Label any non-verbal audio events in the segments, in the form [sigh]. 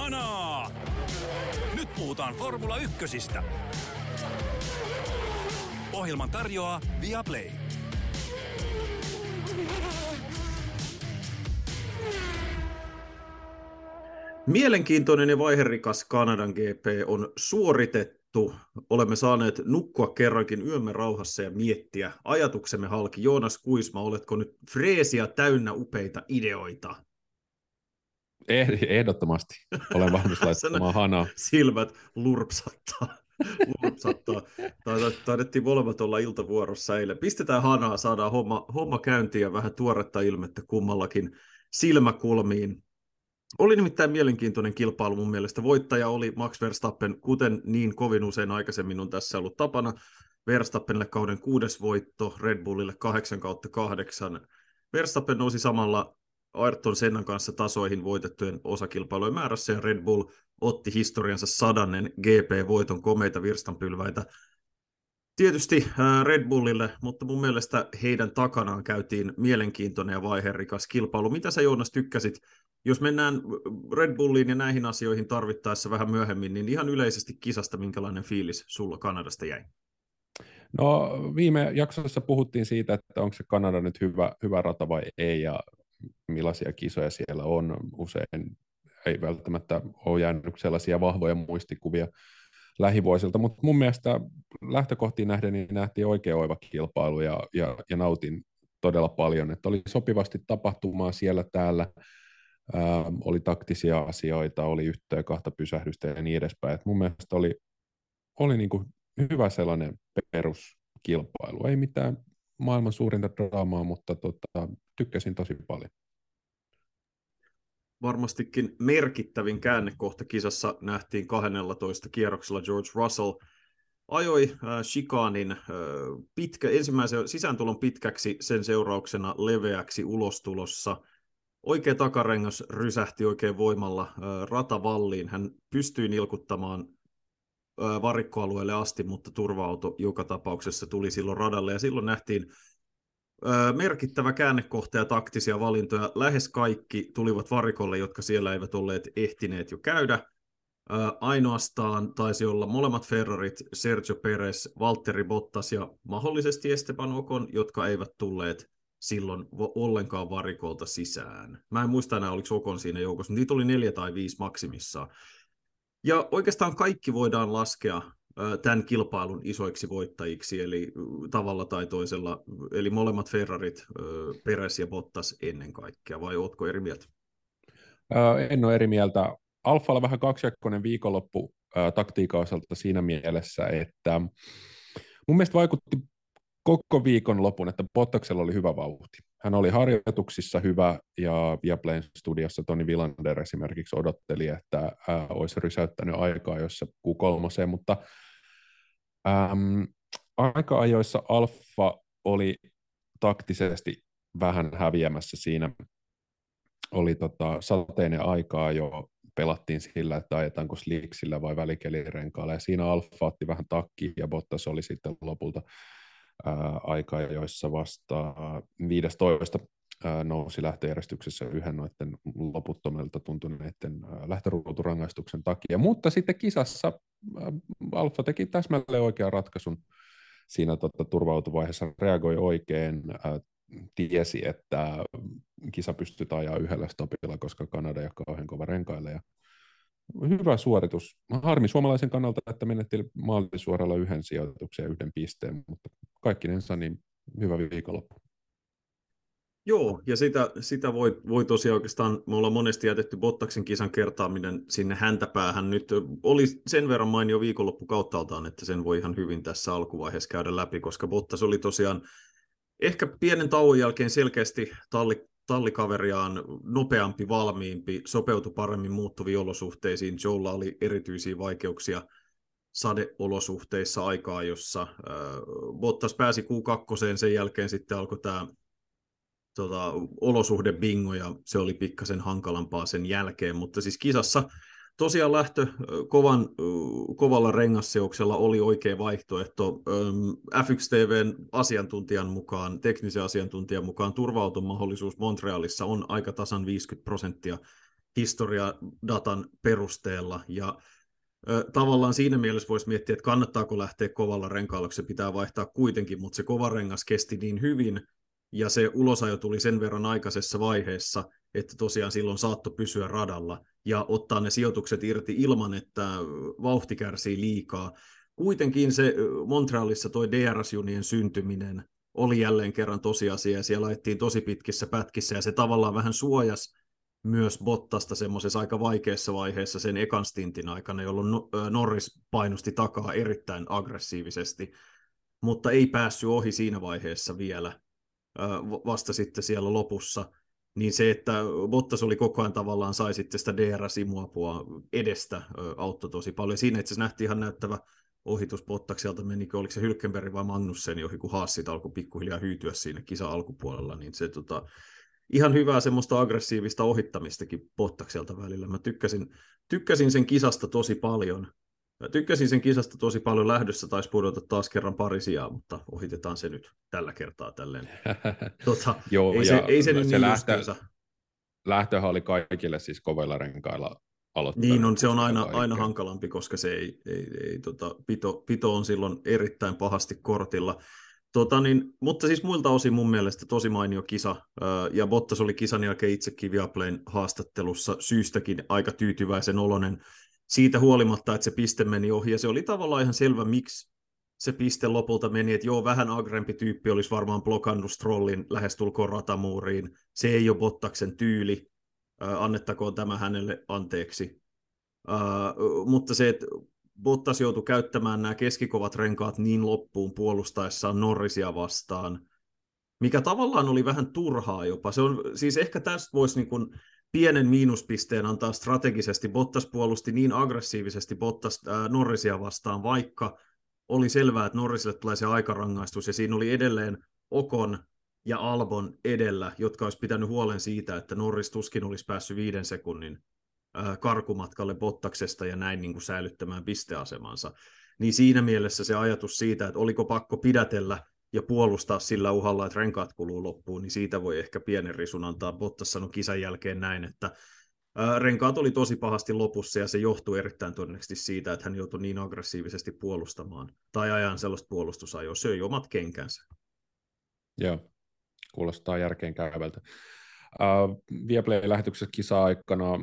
Kanaa! Nyt puhutaan Formula Ykkösistä. Ohjelman tarjoaa Viaplay. Mielenkiintoinen ja vaiherikas Kanadan GP on suoritettu. Olemme saaneet nukkua kerrankin yömme rauhassa ja miettiä ajatuksemme halki. Joonas Kuisma, oletko nyt freesia täynnä upeita ideoita? Eh- Ehdottomasti. Olen [laughs] valmis laittamaan hanaa. Silmät lurpsattaa. [laughs] lurpsattaa. Taid- Taidettiin molemmat olla iltavuorossa eilen. Pistetään hanaa, saadaan homma, homma käyntiin ja vähän tuoretta ilmettä kummallakin silmäkulmiin. Oli nimittäin mielenkiintoinen kilpailu mun mielestä. Voittaja oli Max Verstappen, kuten niin kovin usein aikaisemmin on tässä ollut tapana. Verstappenille kauden kuudes voitto, Red Bullille 8 kautta 8. Verstappen nousi samalla Ayrton Sennan kanssa tasoihin voitettujen osakilpailujen määrässä, ja Red Bull otti historiansa sadannen GP-voiton komeita virstanpylväitä. Tietysti ää, Red Bullille, mutta mun mielestä heidän takanaan käytiin mielenkiintoinen ja vaiherikas kilpailu. Mitä sä Joonas tykkäsit? Jos mennään Red Bulliin ja näihin asioihin tarvittaessa vähän myöhemmin, niin ihan yleisesti kisasta, minkälainen fiilis sulla Kanadasta jäi? No viime jaksossa puhuttiin siitä, että onko se Kanada nyt hyvä, hyvä rata vai ei, ja millaisia kisoja siellä on. Usein ei välttämättä ole jäänyt sellaisia vahvoja muistikuvia lähivuosilta, mutta mun mielestä lähtökohtiin nähden niin nähtiin oikein oiva kilpailu ja, ja, ja nautin todella paljon, että oli sopivasti tapahtumaa siellä täällä, ää, oli taktisia asioita, oli yhtä ja kahta pysähdystä ja niin edespäin. Et mun mielestä oli, oli niin kuin hyvä sellainen peruskilpailu, ei mitään maailman suurinta draamaa, mutta tota, tykkäsin tosi paljon varmastikin merkittävin käännekohta kisassa nähtiin 12 kierroksella George Russell ajoi äh, Chikanin äh, pitkä, ensimmäisen sisääntulon pitkäksi, sen seurauksena leveäksi ulostulossa. Oikea takarengas rysähti oikein voimalla äh, ratavalliin. Hän pystyi nilkuttamaan äh, varikkoalueelle asti, mutta turva-auto joka tapauksessa tuli silloin radalle. Ja silloin nähtiin merkittävä käännekohta ja taktisia valintoja. Lähes kaikki tulivat varikolle, jotka siellä eivät olleet ehtineet jo käydä. Ainoastaan taisi olla molemmat Ferrarit, Sergio Perez, Valtteri Bottas ja mahdollisesti Esteban Ocon, jotka eivät tulleet silloin ollenkaan varikolta sisään. Mä en muista enää, oliko Ocon siinä joukossa, mutta niitä oli neljä tai viisi maksimissaan. Ja oikeastaan kaikki voidaan laskea tämän kilpailun isoiksi voittajiksi, eli tavalla tai toisella, eli molemmat Ferrarit, Peres ja Bottas ennen kaikkea, vai ootko eri mieltä? En ole eri mieltä. Alfalla vähän kaksijakkoinen viikonloppu taktiikan osalta siinä mielessä, että mun mielestä vaikutti koko viikon lopun, että Bottaksella oli hyvä vauhti. Hän oli harjoituksissa hyvä ja Viaplayn studiossa Toni Villander esimerkiksi odotteli, että ää, olisi rysäyttänyt aikaa jossa Q3, mutta äm, aika ajoissa Alfa oli taktisesti vähän häviämässä siinä. Oli tota, sateinen aikaa jo pelattiin sillä, että ajetaanko sliksillä vai välikelirenkaalla, ja siinä Alfa otti vähän takki, ja Bottas oli sitten lopulta aikaa, joissa vasta 15 ää, nousi lähtöjärjestyksessä yhden noiden loputtomilta tuntuneiden lähtöruuturangaistuksen takia. Mutta sitten kisassa Alfa teki täsmälleen oikean ratkaisun siinä tota, turvautuvaiheessa, reagoi oikein, tiesi, että kisa pystytään ajaa yhdellä stopilla, koska Kanada ja kauhean kova renkaille. Ja hyvä suoritus. Harmi suomalaisen kannalta, että menetti maalisuoralla yhden sijoituksen ja yhden pisteen, mutta kaikkinensa niin hyvä viikonloppu. Joo, ja sitä, sitä voi, voi tosiaan oikeastaan, me ollaan monesti jätetty Bottaksen kisan kertaaminen sinne häntäpäähän. Nyt oli sen verran mainio viikonloppu kauttaaltaan, että sen voi ihan hyvin tässä alkuvaiheessa käydä läpi, koska Bottas oli tosiaan ehkä pienen tauon jälkeen selkeästi talli, tallikaveriaan nopeampi, valmiimpi, sopeutui paremmin muuttuviin olosuhteisiin. Joella oli erityisiä vaikeuksia sadeolosuhteissa aikaa, jossa äh, Bottas pääsi Q2, sen jälkeen sitten alkoi tämä tota, olosuhde bingo ja se oli pikkasen hankalampaa sen jälkeen, mutta siis kisassa tosiaan lähtö kovan, kovalla rengasseoksella oli oikea vaihtoehto. F1TVn asiantuntijan mukaan, teknisen asiantuntijan mukaan turvauton mahdollisuus Montrealissa on aika tasan 50 prosenttia. historiadatan perusteella, ja tavallaan siinä mielessä voisi miettiä, että kannattaako lähteä kovalla renkaalla, se pitää vaihtaa kuitenkin, mutta se kova rengas kesti niin hyvin, ja se ulosajo tuli sen verran aikaisessa vaiheessa, että tosiaan silloin saattoi pysyä radalla ja ottaa ne sijoitukset irti ilman, että vauhti kärsii liikaa. Kuitenkin se Montrealissa toi DRS-junien syntyminen oli jälleen kerran tosiasia, ja siellä ajettiin tosi pitkissä pätkissä, ja se tavallaan vähän suojas myös Bottasta semmoisessa aika vaikeassa vaiheessa sen ekan stintin aikana, jolloin Norris painosti takaa erittäin aggressiivisesti, mutta ei päässyt ohi siinä vaiheessa vielä, vasta sitten siellä lopussa, niin se, että Bottas oli koko ajan tavallaan sai sitten sitä DRS-imuapua edestä, auttoi tosi paljon. Siinä itse nähtiin ihan näyttävä ohitus Bottakselta, menikö, oliko se Hylkenberg vai Magnussen ohi, kun Haassit alkoi pikkuhiljaa hyytyä siinä kisa alkupuolella, niin se tota, ihan hyvää semmoista aggressiivista ohittamistakin Bottakselta välillä. Mä tykkäsin, tykkäsin sen kisasta tosi paljon. Mä tykkäsin sen kisasta tosi paljon lähdössä, taisi pudota taas kerran pari sijaa, mutta ohitetaan se nyt tällä kertaa tälleen. [laughs] Tota, Joo, ei, se, ei se, se niin lähtö, lähtöhän oli kaikille siis kovilla renkailla aloittaa. Niin on, se on aina, aina hankalampi, koska se ei, ei, ei tota, pito, pito on silloin erittäin pahasti kortilla. Tota niin, mutta siis muilta osin mun mielestä tosi mainio kisa, ja Bottas oli kisan jälkeen itsekin Viaplayn haastattelussa syystäkin aika tyytyväisen olonen siitä huolimatta, että se piste meni ohi, ja se oli tavallaan ihan selvä, miksi se piste lopulta meni, että joo, vähän agrempi tyyppi olisi varmaan blokannut Strollin lähestulkoon ratamuuriin, se ei ole Bottaksen tyyli, annettakoon tämä hänelle anteeksi. Uh, mutta se, että Bottas joutui käyttämään nämä keskikovat renkaat niin loppuun puolustaessaan Norrisia vastaan, mikä tavallaan oli vähän turhaa jopa. Se on, siis ehkä tästä voisi niin kuin pienen miinuspisteen antaa strategisesti. Bottas puolusti niin aggressiivisesti Bottas äh, Norrisia vastaan, vaikka oli selvää, että Norrisille tulee se aikarangaistus, ja siinä oli edelleen Okon ja Albon edellä, jotka olisi pitänyt huolen siitä, että Norris tuskin olisi päässyt viiden sekunnin karkumatkalle Bottaksesta ja näin niin kuin säilyttämään pisteasemansa. Niin siinä mielessä se ajatus siitä, että oliko pakko pidätellä ja puolustaa sillä uhalla, että renkaat kuluu loppuun, niin siitä voi ehkä pienen risun antaa. Bottas sanoi kisan jälkeen näin, että renkaat oli tosi pahasti lopussa ja se johtuu erittäin todennäköisesti siitä, että hän joutui niin aggressiivisesti puolustamaan tai ajan sellaista puolustusajoa, söi omat kenkänsä. Joo, kuulostaa järkeen käyvältä. Uh, Viaplay-lähetyksessä kisa-aikana,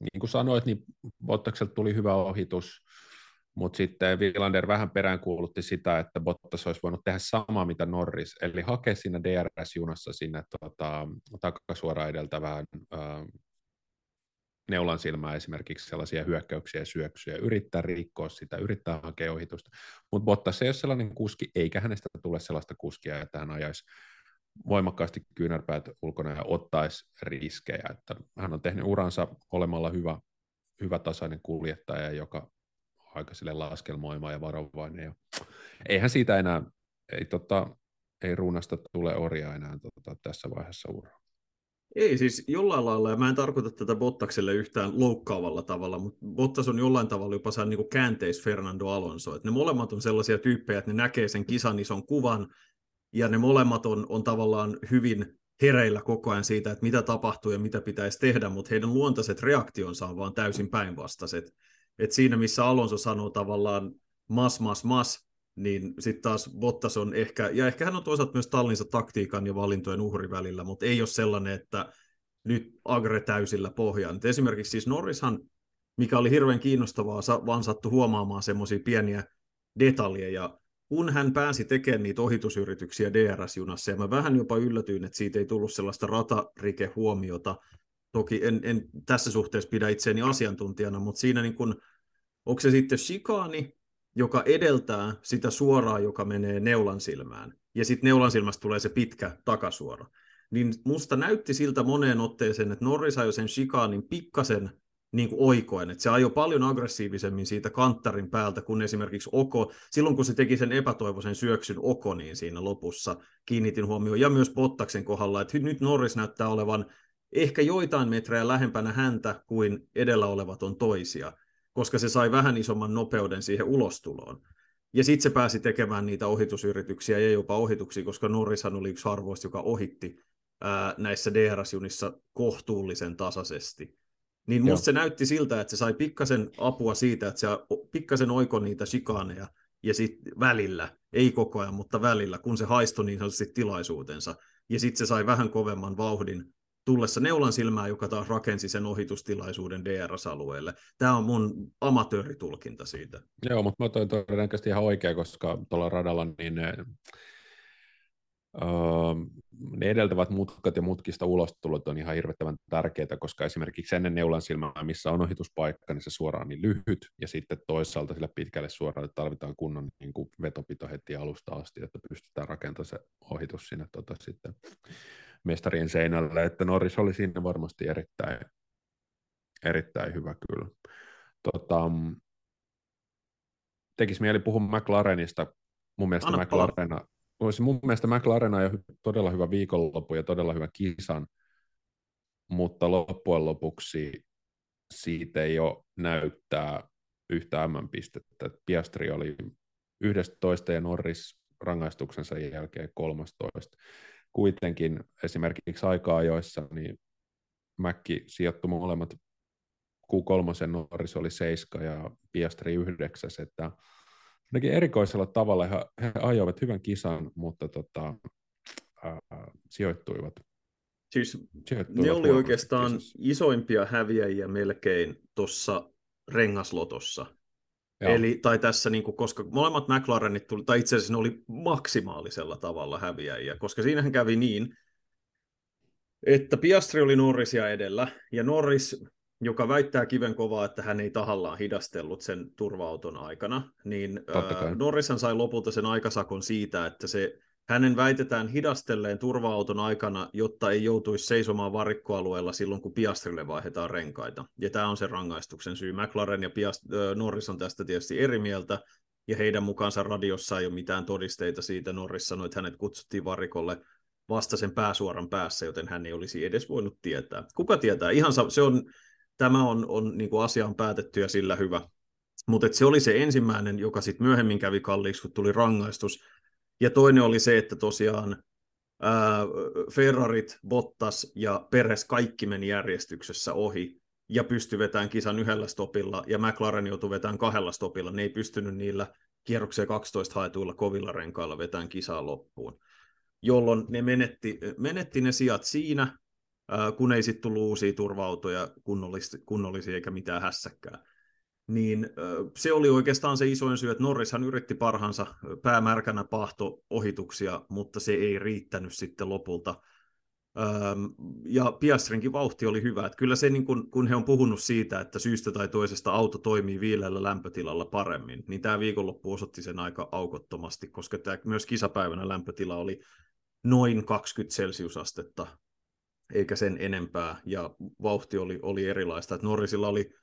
niin kuin sanoit, niin Bottakselta tuli hyvä ohitus, mutta sitten Villander vähän peräänkuulutti sitä, että Bottas olisi voinut tehdä samaa mitä Norris, eli hakea siinä DRS-junassa sinne tota, takasuoraan edeltävään uh, neulan silmään esimerkiksi sellaisia hyökkäyksiä ja syöksyjä, yrittää rikkoa sitä, yrittää hakea ohitusta. Mutta Bottas ei ole sellainen kuski, eikä hänestä tule sellaista kuskia, että hän ajaisi voimakkaasti kyynärpäät ulkona ja ottaisi riskejä. Että hän on tehnyt uransa olemalla hyvä, hyvä tasainen kuljettaja, joka aika sille laskelmoima ja varovainen. Ja eihän siitä enää, ei, tota, ei ruunasta tule orja enää tota, tässä vaiheessa uraa. Ei siis jollain lailla, ja mä en tarkoita tätä Bottakselle yhtään loukkaavalla tavalla, mutta Bottas on jollain tavalla jopa saa niin käänteis Fernando Alonso. Että ne molemmat on sellaisia tyyppejä, että ne näkee sen kisan ison kuvan, ja ne molemmat on, on tavallaan hyvin hereillä koko ajan siitä, että mitä tapahtuu ja mitä pitäisi tehdä, mutta heidän luontaiset reaktionsa on vaan täysin päinvastaiset. Et siinä, missä Alonso sanoo tavallaan mas, mas, mas, niin sitten taas Bottas on ehkä, ja ehkä hän on toisaalta myös tallinsa taktiikan ja valintojen uhri välillä, mutta ei ole sellainen, että nyt agre täysillä pohjaan. Et esimerkiksi siis Norrishan, mikä oli hirveän kiinnostavaa, vaan sattui huomaamaan semmoisia pieniä detaljeja, kun hän pääsi tekemään niitä ohitusyrityksiä DRS-junassa, ja mä vähän jopa yllätyin, että siitä ei tullut sellaista ratarikehuomiota, toki en, en tässä suhteessa pidä itseäni asiantuntijana, mutta siinä niin kun, onko se sitten shikaani, joka edeltää sitä suoraa, joka menee neulan silmään, ja sitten neulan silmästä tulee se pitkä takasuora, niin musta näytti siltä moneen otteeseen, että Norris ajoi sen shikaanin pikkasen niin kuin oikoen, että se ajoi paljon aggressiivisemmin siitä kanttarin päältä kuin esimerkiksi Oko, silloin kun se teki sen epätoivoisen syöksyn Okoniin siinä lopussa, kiinnitin huomioon, ja myös Bottaksen kohdalla, että nyt Norris näyttää olevan ehkä joitain metrejä lähempänä häntä kuin edellä olevat on toisia, koska se sai vähän isomman nopeuden siihen ulostuloon. Ja sitten se pääsi tekemään niitä ohitusyrityksiä ja jopa ohituksia, koska Norrishan oli yksi harvoista, joka ohitti ää, näissä DRS-junissa kohtuullisen tasaisesti Niin musta Joo. se näytti siltä, että se sai pikkasen apua siitä, että se pikkasen oiko niitä shikaaneja, ja sitten välillä, ei koko ajan, mutta välillä, kun se haistoi niin sanotusti tilaisuutensa, ja sitten se sai vähän kovemman vauhdin tullessa neulan silmään, joka taas rakensi sen ohitustilaisuuden DRS-alueelle. Tämä on mun amatööritulkinta siitä. Joo, mutta mä toin todennäköisesti ihan oikein, koska tuolla radalla niin öö, ne edeltävät mutkat ja mutkista ulostulot on ihan hirvettävän tärkeitä, koska esimerkiksi ennen neulan silmää, missä on ohituspaikka, niin se suoraan niin lyhyt, ja sitten toisaalta sille pitkälle suoraan tarvitaan kunnon niin kuin vetopito heti alusta asti, että pystytään rakentamaan se ohitus sinne tota, sitten mestarien seinälle, että Norris oli siinä varmasti erittäin, erittäin hyvä kyllä. Tota, tekisi mieli puhua McLarenista. Mun mielestä Anna McLarena, olisi mun mielestä McLaren on todella hyvä viikonloppu ja todella hyvä kisan, mutta loppujen lopuksi siitä ei ole näyttää yhtä M-pistettä. Piastri oli 11 ja Norris rangaistuksensa jälkeen 13 kuitenkin esimerkiksi aika-ajoissa, niin Mäkki sijoittui molemmat Q3 Norris oli 7 ja Piastri 9, että ainakin erikoisella tavalla he, he ajoivat hyvän kisan, mutta tota, ää, sijoittuivat. Siis sijoittuivat ne oli oikeastaan kisassa. isoimpia häviäjiä melkein tuossa rengaslotossa. Eli, tai tässä, niin kuin, koska molemmat McLarenit tuli, tai itse asiassa ne oli maksimaalisella tavalla häviäjiä, koska siinähän kävi niin, että Piastri oli Norrisia edellä, ja Norris, joka väittää kiven kovaa, että hän ei tahallaan hidastellut sen turva-auton aikana, niin äh, Norrishan sai lopulta sen aikasakon siitä, että se hänen väitetään hidastelleen turva-auton aikana, jotta ei joutuisi seisomaan varikkoalueella silloin, kun Piastrille vaihdetaan renkaita. Ja tämä on se rangaistuksen syy. McLaren ja Piast- Norris on tästä tietysti eri mieltä, ja heidän mukaansa radiossa ei ole mitään todisteita siitä. Norris sanoi, että hänet kutsuttiin varikolle vasta sen pääsuoran päässä, joten hän ei olisi edes voinut tietää. Kuka tietää? Ihan se on, tämä on, on niin kuin asia on päätetty ja sillä hyvä. Mutta se oli se ensimmäinen, joka sitten myöhemmin kävi kalliiksi, kun tuli rangaistus. Ja toinen oli se, että tosiaan ää, Ferrarit, Bottas ja Peres kaikki meni järjestyksessä ohi ja pystyi vetämään kisan yhdellä stopilla, ja McLaren joutui vetämään kahdella stopilla. Ne ei pystynyt niillä kierroksia 12 haetuilla kovilla renkailla vetämään kisaa loppuun, jolloin ne menetti, menetti ne sijat siinä, kun ei sitten tullut uusia turva-autoja kunnollisia, kunnollisia eikä mitään hässäkkää niin se oli oikeastaan se isoin syy, että Norrishan yritti parhaansa päämärkänä pahto ohituksia, mutta se ei riittänyt sitten lopulta. Ja Piastrinkin vauhti oli hyvä. Että kyllä se, niin kun, kun he on puhunut siitä, että syystä tai toisesta auto toimii viileällä lämpötilalla paremmin, niin tämä viikonloppu osoitti sen aika aukottomasti, koska tämä myös kisapäivänä lämpötila oli noin 20 celsiusastetta, eikä sen enempää, ja vauhti oli, oli erilaista. Että Norrisilla oli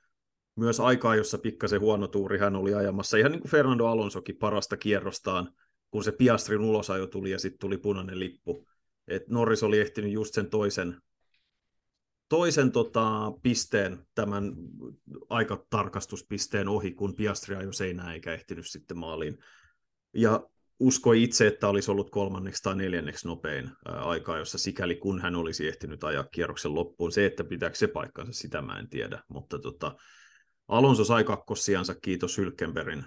myös aikaa, jossa pikkasen huono tuuri hän oli ajamassa. Ihan niin kuin Fernando Alonsokin parasta kierrostaan, kun se Piastrin ulosajo tuli ja sitten tuli punainen lippu. Et Norris oli ehtinyt just sen toisen, toisen tota, pisteen, tämän aikatarkastuspisteen ohi, kun Piastri ajoi seinään eikä ehtinyt sitten maaliin. Ja uskoi itse, että olisi ollut kolmanneksi tai neljänneksi nopein aikaa, jossa sikäli kun hän olisi ehtinyt ajaa kierroksen loppuun. Se, että pitääkö se paikkansa, sitä mä en tiedä, mutta tota, Alonso sai kakkossiansa, kiitos Hylkenbergin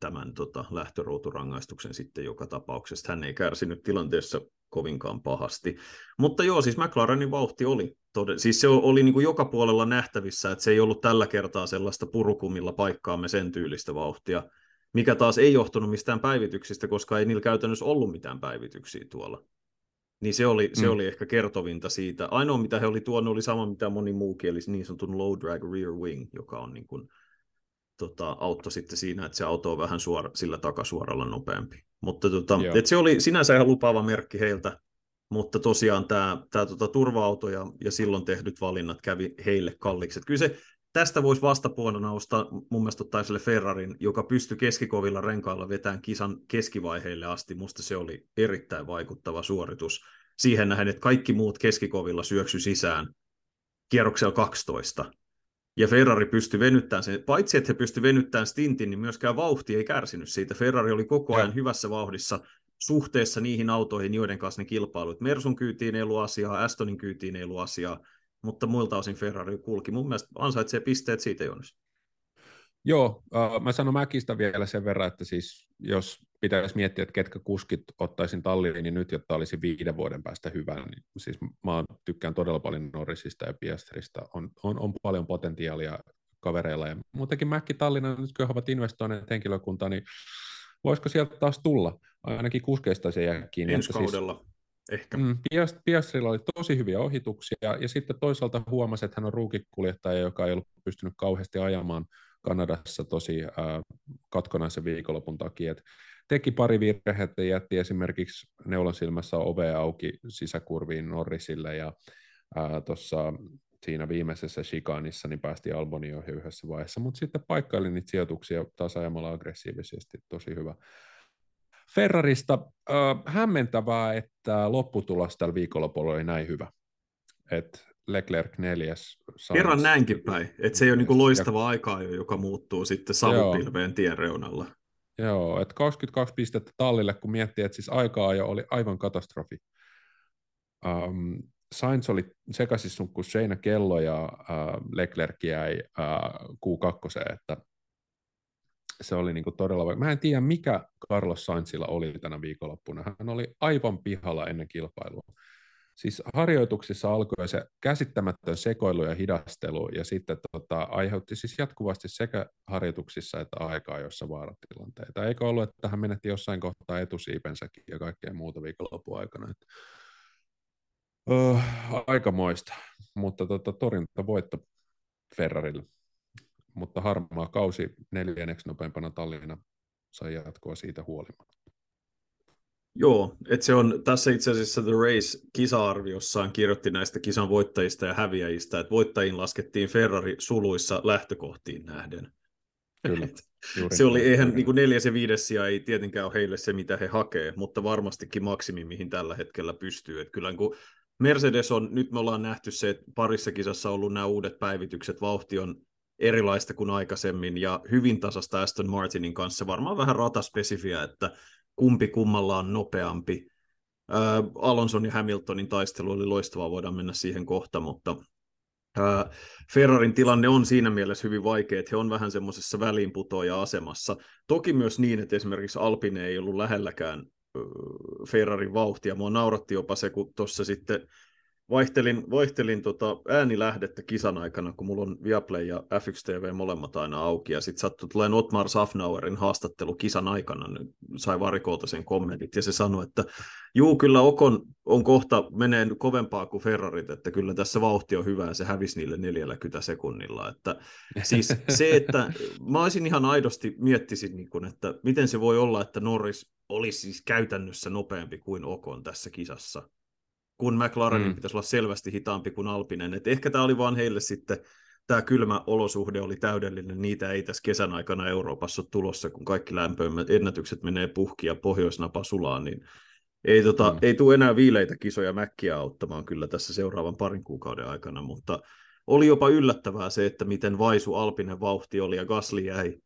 tämän tota, lähtöruuturangaistuksen sitten joka tapauksessa. Hän ei kärsinyt tilanteessa kovinkaan pahasti. Mutta joo, siis McLarenin vauhti oli, todella, siis se oli niin kuin joka puolella nähtävissä, että se ei ollut tällä kertaa sellaista purukumilla paikkaamme sen tyylistä vauhtia, mikä taas ei johtunut mistään päivityksistä, koska ei niillä käytännössä ollut mitään päivityksiä tuolla. Niin se oli, se mm. oli ehkä kertovinta siitä. Ainoa, mitä he oli tuonut, oli sama, mitä moni muukin, eli niin sanotun low drag rear wing, joka on niin kuin, tota, auto sitten siinä, että se auto on vähän suora, sillä takasuoralla nopeampi. Mutta tota, et se oli sinänsä ihan lupaava merkki heiltä, mutta tosiaan tämä, tämä tota, turva-auto ja, ja silloin tehdyt valinnat kävi heille kalliiksi. Et kyllä se tästä voisi vastapuolena nousta mun mielestä ottaiselle Ferrarin, joka pystyi keskikovilla renkailla vetämään kisan keskivaiheille asti. Musta se oli erittäin vaikuttava suoritus siihen nähden, että kaikki muut keskikovilla syöksy sisään kierroksella 12. Ja Ferrari pystyi venyttämään sen, paitsi että he pystyi venyttämään stintin, niin myöskään vauhti ei kärsinyt siitä. Ferrari oli koko ajan ja. hyvässä vauhdissa suhteessa niihin autoihin, joiden kanssa ne kilpailuit. Mersun kyytiin ei ollut asiaa, Astonin kyytiin ei ollut asiaa, mutta muilta osin Ferrari kulki. Mun mielestä ansaitsee pisteet siitä, Jonas. Joo, uh, mä sanon Mäkistä vielä sen verran, että siis jos pitäisi miettiä, että ketkä kuskit ottaisin talliin, niin nyt, jotta olisi viiden vuoden päästä hyvä, niin siis mä tykkään todella paljon Norrisista ja Piastrista. On, on, on paljon potentiaalia kavereilla. Ja muutenkin Mäkki Tallinna, nyt kun he ovat investoineet henkilökuntaa, niin voisiko sieltä taas tulla? Ainakin kuskeista se jää kiinni. Ensi siis kaudella. Siis, Ehkä. Mm, Piastrilla oli tosi hyviä ohituksia, ja sitten toisaalta huomasi, että hän on ruukikuljettaja, joka ei ollut pystynyt kauheasti ajamaan Kanadassa tosi äh, katkonaisen viikonlopun takia. Et teki pari virhettä, jätti esimerkiksi neulan silmässä ove auki sisäkurviin Norrisille, ja äh, tuossa siinä viimeisessä shikanissa niin päästi Alboni ohi yhdessä vaiheessa, mutta sitten paikkaili niitä sijoituksia taas ajamalla aggressiivisesti, tosi hyvä. Ferrarista äh, hämmentävää, että lopputulos tällä viikonlopulla oli näin hyvä. Et Leclerc neljäs. Kerran näinkin päin, että se ei ole niinku loistava aika joka muuttuu sitten savupilveen tien reunalla. Joo, että 22 pistettä tallille, kun miettii, että siis aikaa jo oli aivan katastrofi. Um, Sainz oli sekaisin kuin seinä kello ja uh, Leclerc jäi uh, Q2, että se oli niin kuin todella. Mä en tiedä, mikä Carlos Sainzilla oli tänä viikonloppuna. Hän oli aivan pihalla ennen kilpailua. Siis harjoituksissa alkoi se käsittämätön sekoilu ja hidastelu, ja sitten tota, aiheutti siis jatkuvasti sekä harjoituksissa että aikaa, jossa vaaratilanteita. Eikö ollut, että hän menetti jossain kohtaa etusiipensäkin ja kaikkea muuta viikonlopun aikana. Että, öö, aikamoista, mutta tota, torjunta voitto Ferrarille mutta harmaa kausi neljänneksi nopeimpana Tallinna sai jatkoa siitä huolimatta. Joo, että se on tässä itse asiassa The Race-kisa-arviossaan kirjoitti näistä kisan voittajista ja häviäjistä, että voittajiin laskettiin Ferrari suluissa lähtökohtiin nähden. Kyllä. se oli, eihän niin kuin neljäs ja viides sija ei tietenkään ole heille se, mitä he hakee, mutta varmastikin maksimi, mihin tällä hetkellä pystyy. Että kyllä niin kuin Mercedes on, nyt me ollaan nähty se, että parissa kisassa on ollut nämä uudet päivitykset, vauhti on erilaista kuin aikaisemmin ja hyvin tasasta Aston Martinin kanssa. Varmaan vähän rataspesifiä, että kumpi kummalla on nopeampi. Ää, Alonson ja Hamiltonin taistelu oli loistavaa, voidaan mennä siihen kohta, mutta ää, Ferrarin tilanne on siinä mielessä hyvin vaikea, että he on vähän semmoisessa väliinputoja-asemassa. Toki myös niin, että esimerkiksi Alpine ei ollut lähelläkään Ferrarin vauhtia. Mua nauratti jopa se, kun tuossa sitten vaihtelin, vaihtelin tota äänilähdettä kisan aikana, kun mulla on Viaplay ja F1 TV molemmat aina auki, ja sitten sattui tulee Otmar Safnauerin haastattelu kisan aikana, niin sai varikolta sen kommentit, ja se sanoi, että juu, kyllä Okon on kohta menee kovempaa kuin Ferrarit, että kyllä tässä vauhti on hyvä, ja se hävisi niille 40 sekunnilla, että siis se, että mä olisin ihan aidosti miettisin, niin kun, että miten se voi olla, että Norris olisi siis käytännössä nopeampi kuin Okon tässä kisassa, kun McLarenin mm. pitäisi olla selvästi hitaampi kuin Alpinen. Et ehkä tämä oli vaan heille sitten, tämä kylmä olosuhde oli täydellinen, niitä ei tässä kesän aikana Euroopassa ole tulossa, kun kaikki lämpöimmät ennätykset menee puhki ja pohjoisnapa sulaa, niin ei, tota, mm. ei tule enää viileitä kisoja mäkkiä auttamaan kyllä tässä seuraavan parin kuukauden aikana, mutta oli jopa yllättävää se, että miten vaisu Alpinen vauhti oli ja Gasly jäi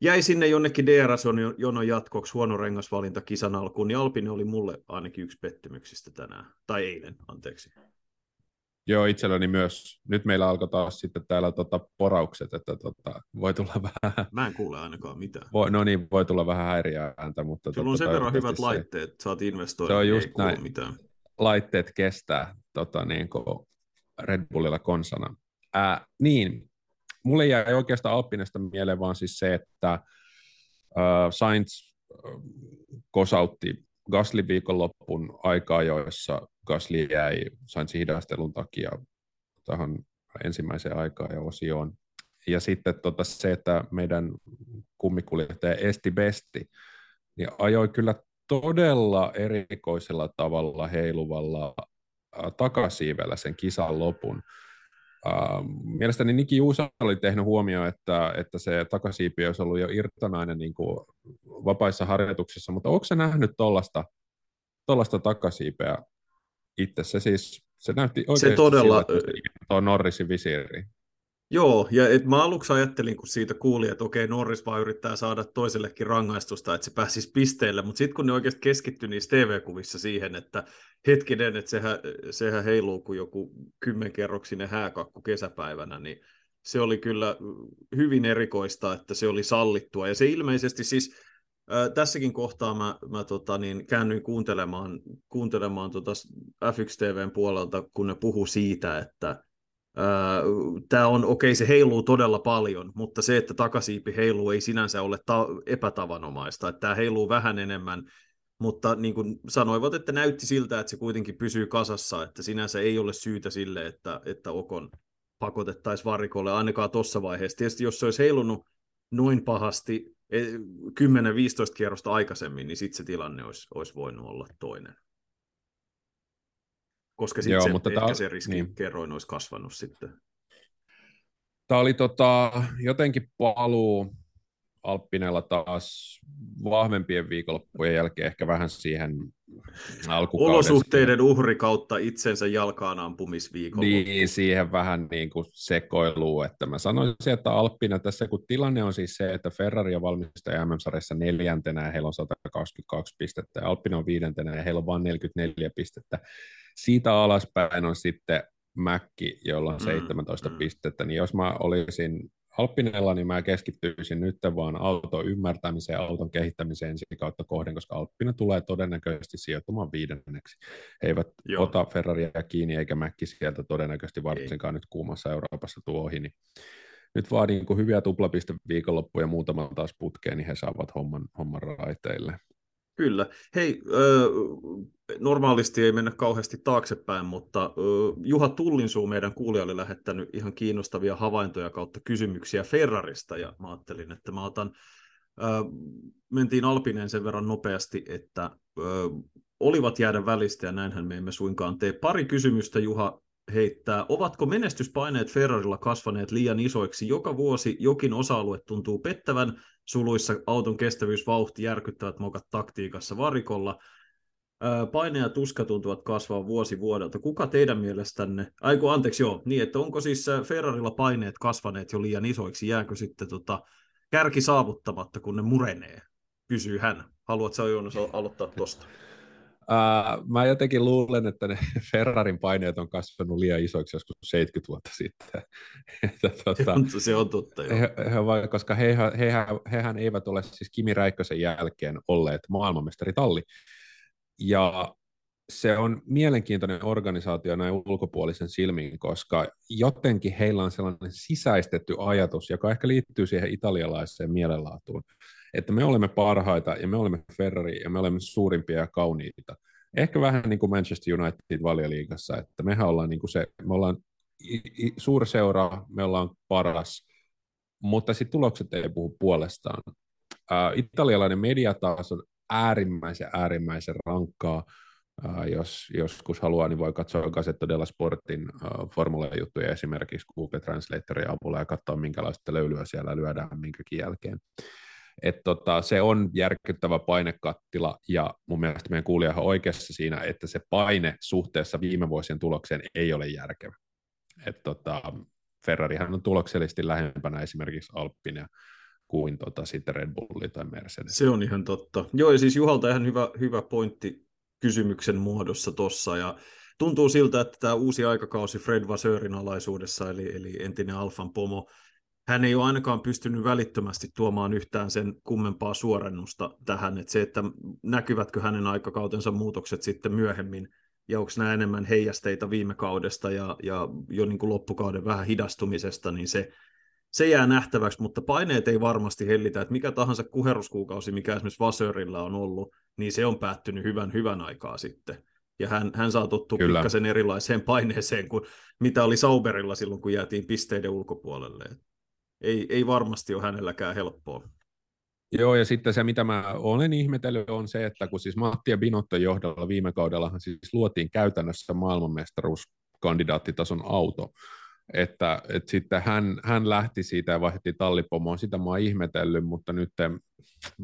jäi sinne jonnekin DRS-jonon jatkoksi huono rengasvalinta kisan alkuun, niin Alpine oli mulle ainakin yksi pettymyksistä tänään, tai eilen, anteeksi. Joo, itselläni myös. Nyt meillä alkoi taas sitten täällä tota poraukset, että tota, voi tulla [laughs] vähän... Mä en kuule ainakaan mitään. Voi, no niin, voi tulla vähän häiriöääntä, mutta... Sulla on tota, sen verran hyvät se... laitteet, saat investoida, se on just ei näin. mitään. Laitteet kestää tota, niin kuin Red Bullilla konsana. Ää, niin, mulle jäi oikeastaan Alppinesta mieleen vaan siis se, että äh, Sainz äh, kosautti Gasly viikonloppun aikaa, joissa Gasly jäi Sainzin hidastelun takia tähän ensimmäiseen aikaan ja osioon. Ja sitten tota se, että meidän kummikuljettaja Esti Besti niin ajoi kyllä todella erikoisella tavalla heiluvalla takasiivellä sen kisan lopun. Uh, mielestäni Niki Juusa oli tehnyt huomioon, että, että se takasiipi olisi ollut jo irtonainen niin kuin vapaissa harjoituksissa, mutta onko se nähnyt tuollaista takasiipeä itse? Se siis se näytti oikeasti se todella, sillä, että se Norrisin visiiri. Joo, ja et mä aluksi ajattelin, kun siitä kuuli, että okei, Norris vaan yrittää saada toisellekin rangaistusta, että se pääsisi pisteelle, mutta sitten kun ne oikeasti keskittyi niissä TV-kuvissa siihen, että hetkinen, että sehän, sehän heiluu kuin joku kymmenkerroksinen hääkakku kesäpäivänä, niin se oli kyllä hyvin erikoista, että se oli sallittua, ja se ilmeisesti siis äh, tässäkin kohtaa mä, mä tota, niin, käännyin kuuntelemaan, kuuntelemaan tota F1 TVn puolelta, kun ne puhu siitä, että Tämä on, okei, okay, se heiluu todella paljon, mutta se, että takasiipi heiluu, ei sinänsä ole ta- epätavanomaista. Tämä heiluu vähän enemmän, mutta niin kuin sanoivat, että näytti siltä, että se kuitenkin pysyy kasassa, että sinänsä ei ole syytä sille, että, että Okon pakotettaisiin varikolle ainakaan tuossa vaiheessa. Tietysti jos se olisi heilunut noin pahasti 10-15 e, kierrosta aikaisemmin, niin sitten se tilanne olisi, olisi voinut olla toinen koska sitten se, mutta ehkä tämä, se riski niin. kerroin olisi kasvanut sitten. Tämä oli tota, jotenkin paluu Alppinella taas vahvempien viikonloppujen jälkeen ehkä vähän siihen Olosuhteiden uhri kautta itsensä jalkaan ampumisviikolla. Niin, siihen vähän niin kuin sekoiluu, että mä sanoisin, että Alppina tässä, kun tilanne on siis se, että Ferrari on valmistaja MM-sarjassa neljäntenä ja heillä on 122 pistettä ja Alppina on viidentenä ja heillä on vain 44 pistettä, siitä alaspäin on sitten Mäkki, jolla on 17 mm, pistettä, niin jos mä olisin Alppinella, niin mä keskittyisin nyt vaan auton ymmärtämiseen auton kehittämiseen ensi kautta kohden, koska Alppina tulee todennäköisesti sijoittumaan viidenneksi. He eivät Joo. ota Ferraria kiinni eikä Mäkki sieltä todennäköisesti varsinkaan Ei. nyt kuumassa Euroopassa tuo ohi, niin nyt vaan niin kuin hyviä tuplapiste viikonloppuja ja muutama taas putkeen, niin he saavat homman, homman raiteille. Kyllä. Hei, normaalisti ei mennä kauheasti taaksepäin, mutta Juha Tullinsuu meidän kuulija oli lähettänyt ihan kiinnostavia havaintoja kautta kysymyksiä Ferrarista, ja mä ajattelin, että mä otan, mentiin Alpineen sen verran nopeasti, että olivat jäädä välistä, ja näinhän me emme suinkaan tee. Pari kysymystä Juha heittää. Ovatko menestyspaineet Ferrarilla kasvaneet liian isoiksi? Joka vuosi jokin osa-alue tuntuu pettävän, suluissa auton kestävyysvauhti järkyttävät mokat taktiikassa varikolla. Paine ja tuska tuntuvat kasvaa vuosi vuodelta. Kuka teidän mielestänne, aiku anteeksi joo, niin että onko siis Ferrarilla paineet kasvaneet jo liian isoiksi, jääkö sitten tota, kärki saavuttamatta, kun ne murenee, kysyy hän. Haluatko Joonas aloittaa tuosta? Uh, mä jotenkin luulen, että ne [laughs] Ferrarin paineet on kasvanut liian isoiksi joskus 70 vuotta sitten. [laughs] että, tuota, se on totta, joo. He, he, koska he, hehän, hehän eivät ole siis Kimi Räikkösen jälkeen olleet maailmanmestari-talli. Ja se on mielenkiintoinen organisaatio näin ulkopuolisen silmiin, koska jotenkin heillä on sellainen sisäistetty ajatus, joka ehkä liittyy siihen italialaiseen mielenlaatuun, että me olemme parhaita ja me olemme Ferrari ja me olemme suurimpia ja kauniita. Ehkä vähän niin kuin Manchester United valioliigassa, että mehän ollaan niin kuin se, me ollaan suurseura, me ollaan paras, mutta sitten tulokset ei puhu puolestaan. Ää, italialainen media taas on äärimmäisen, äärimmäisen rankkaa. Uh, jos joskus haluaa, niin voi katsoa Gazzetta della Sportin formula-juttuja esimerkiksi Google Translatorin avulla ja katsoa, minkälaista löylyä siellä lyödään minkäkin jälkeen. Et tota, se on järkyttävä painekattila, ja mun mielestä meidän kuulija on oikeassa siinä, että se paine suhteessa viime vuosien tulokseen ei ole järkevä. Et tota, Ferrarihan on tuloksellisesti lähempänä esimerkiksi Alppina kuin tota, sitten Red Bulli tai Mercedes. Se on ihan totta. Joo, ja siis Juhalta ihan hyvä, hyvä pointti kysymyksen muodossa tuossa, ja tuntuu siltä, että tämä uusi aikakausi Fred Vaseurin alaisuudessa, eli, eli entinen Alfan pomo, hän ei ole ainakaan pystynyt välittömästi tuomaan yhtään sen kummempaa suorennusta tähän, että se, että näkyvätkö hänen aikakautensa muutokset sitten myöhemmin, ja onko nämä enemmän heijasteita viime kaudesta ja, ja jo niin kuin loppukauden vähän hidastumisesta, niin se, se jää nähtäväksi, mutta paineet ei varmasti hellitä, että mikä tahansa kuheruskuukausi, mikä esimerkiksi Vasörillä on ollut, niin se on päättynyt hyvän hyvän aikaa sitten. Ja hän, hän saa tottua pikkasen erilaiseen paineeseen kuin mitä oli Sauberilla silloin, kun jäätiin pisteiden ulkopuolelle ei, ei varmasti ole hänelläkään helppoa. Joo, ja sitten se, mitä mä olen ihmetellyt, on se, että kun siis Matti ja Binotto johdolla viime kaudellahan siis luotiin käytännössä maailmanmestaruuskandidaattitason auto, että, että sitten hän, hän lähti siitä ja vaihti tallipomoon, sitä mä oon ihmetellyt, mutta nyt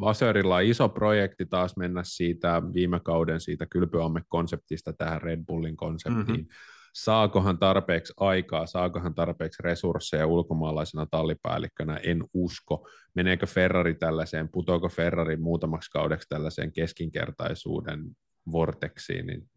Vaserilla on iso projekti taas mennä siitä viime kauden siitä kylpyamme-konseptista tähän Red Bullin konseptiin, mm-hmm saakohan tarpeeksi aikaa, saakohan tarpeeksi resursseja ulkomaalaisena tallipäällikkönä, en usko. Meneekö Ferrari tällaiseen, putoako Ferrari muutamaksi kaudeksi tällaiseen keskinkertaisuuden vorteksiin, niin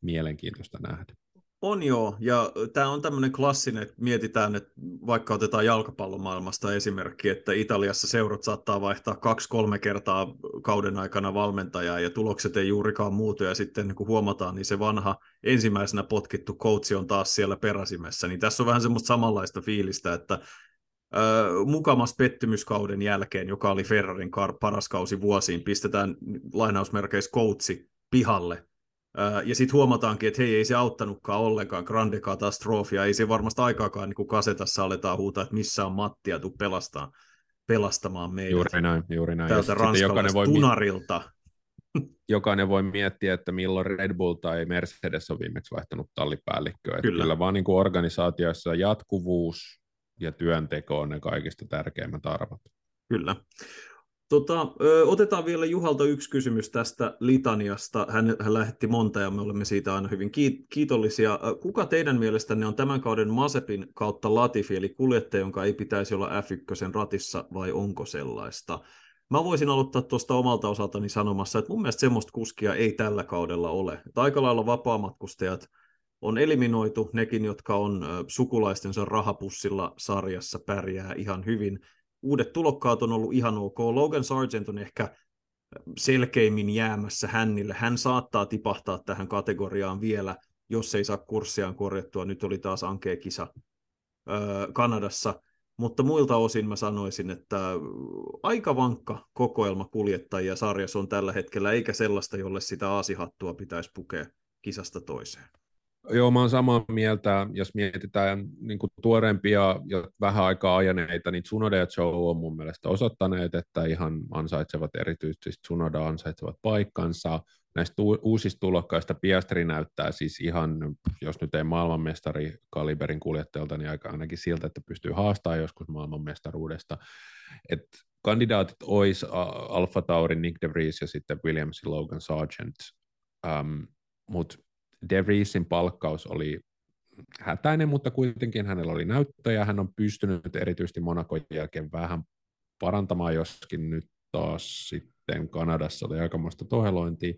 mielenkiintoista nähdä. On joo, ja tämä on tämmöinen klassinen, että mietitään, että vaikka otetaan jalkapallomaailmasta esimerkki, että Italiassa seurat saattaa vaihtaa kaksi-kolme kertaa kauden aikana valmentajaa, ja tulokset ei juurikaan muutu, ja sitten kun huomataan, niin se vanha ensimmäisenä potkittu coachi on taas siellä peräsimessä, niin tässä on vähän semmoista samanlaista fiilistä, että mukamas pettymyskauden jälkeen, joka oli Ferrarin paras kausi vuosiin, pistetään lainausmerkeissä coachi pihalle, ja sitten huomataankin, että hei, ei se auttanutkaan ollenkaan, grande katastrofia, ei se varmasti aikaakaan niin kuin kasetassa aletaan huutaa, että missä on Matti ja tuu pelastaa, pelastamaan meidät. Juuri näin, juuri näin. Tältä ranskalaistunarilta. [laughs] Jokainen voi miettiä, että milloin Red Bull tai Mercedes on viimeksi vaihtanut tallipäällikköä. Kyllä. Kyllä vaan niin kuin organisaatioissa jatkuvuus ja työnteko on ne kaikista tärkeimmät arvot. Kyllä. Tota, ö, otetaan vielä Juhalta yksi kysymys tästä litaniasta. Hän, hän lähetti monta ja me olemme siitä aina hyvin kiitollisia. Kuka teidän mielestänne on tämän kauden Masepin kautta Latifi, eli kuljettaja, jonka ei pitäisi olla F1 ratissa, vai onko sellaista? Mä voisin aloittaa tuosta omalta osaltani sanomassa, että mun mielestä semmoista kuskia ei tällä kaudella ole. Että aika lailla vapaamatkustajat on eliminoitu, nekin, jotka on sukulaistensa rahapussilla sarjassa pärjää ihan hyvin – uudet tulokkaat on ollut ihan ok. Logan Sargent on ehkä selkeimmin jäämässä hännille. Hän saattaa tipahtaa tähän kategoriaan vielä, jos ei saa kurssiaan korjattua. Nyt oli taas ankea kisa öö, Kanadassa. Mutta muilta osin mä sanoisin, että aika vankka kokoelma kuljettajia sarjassa on tällä hetkellä, eikä sellaista, jolle sitä aasihattua pitäisi pukea kisasta toiseen. Joo, mä oon samaa mieltä. Jos mietitään niin kuin tuorempia ja vähän aikaa ajaneita, niin Tsunoda ja Joe on mun mielestä osoittaneet, että ihan ansaitsevat erityisesti Tsunoda ansaitsevat paikkansa. Näistä uusista tulokkaista Piastri näyttää siis ihan, jos nyt ei maailmanmestari kaliberin kuljettajalta, niin aika ainakin siltä, että pystyy haastamaan joskus maailmanmestaruudesta. Et kandidaatit olisi Alfa Taurin Nick De Vries ja sitten Williamsin Logan Sargent. Um, Mutta De Vriesin palkkaus oli hätäinen, mutta kuitenkin hänellä oli näyttöjä. Hän on pystynyt erityisesti Monakon jälkeen vähän parantamaan, joskin nyt taas sitten Kanadassa oli aikamoista tohelointia.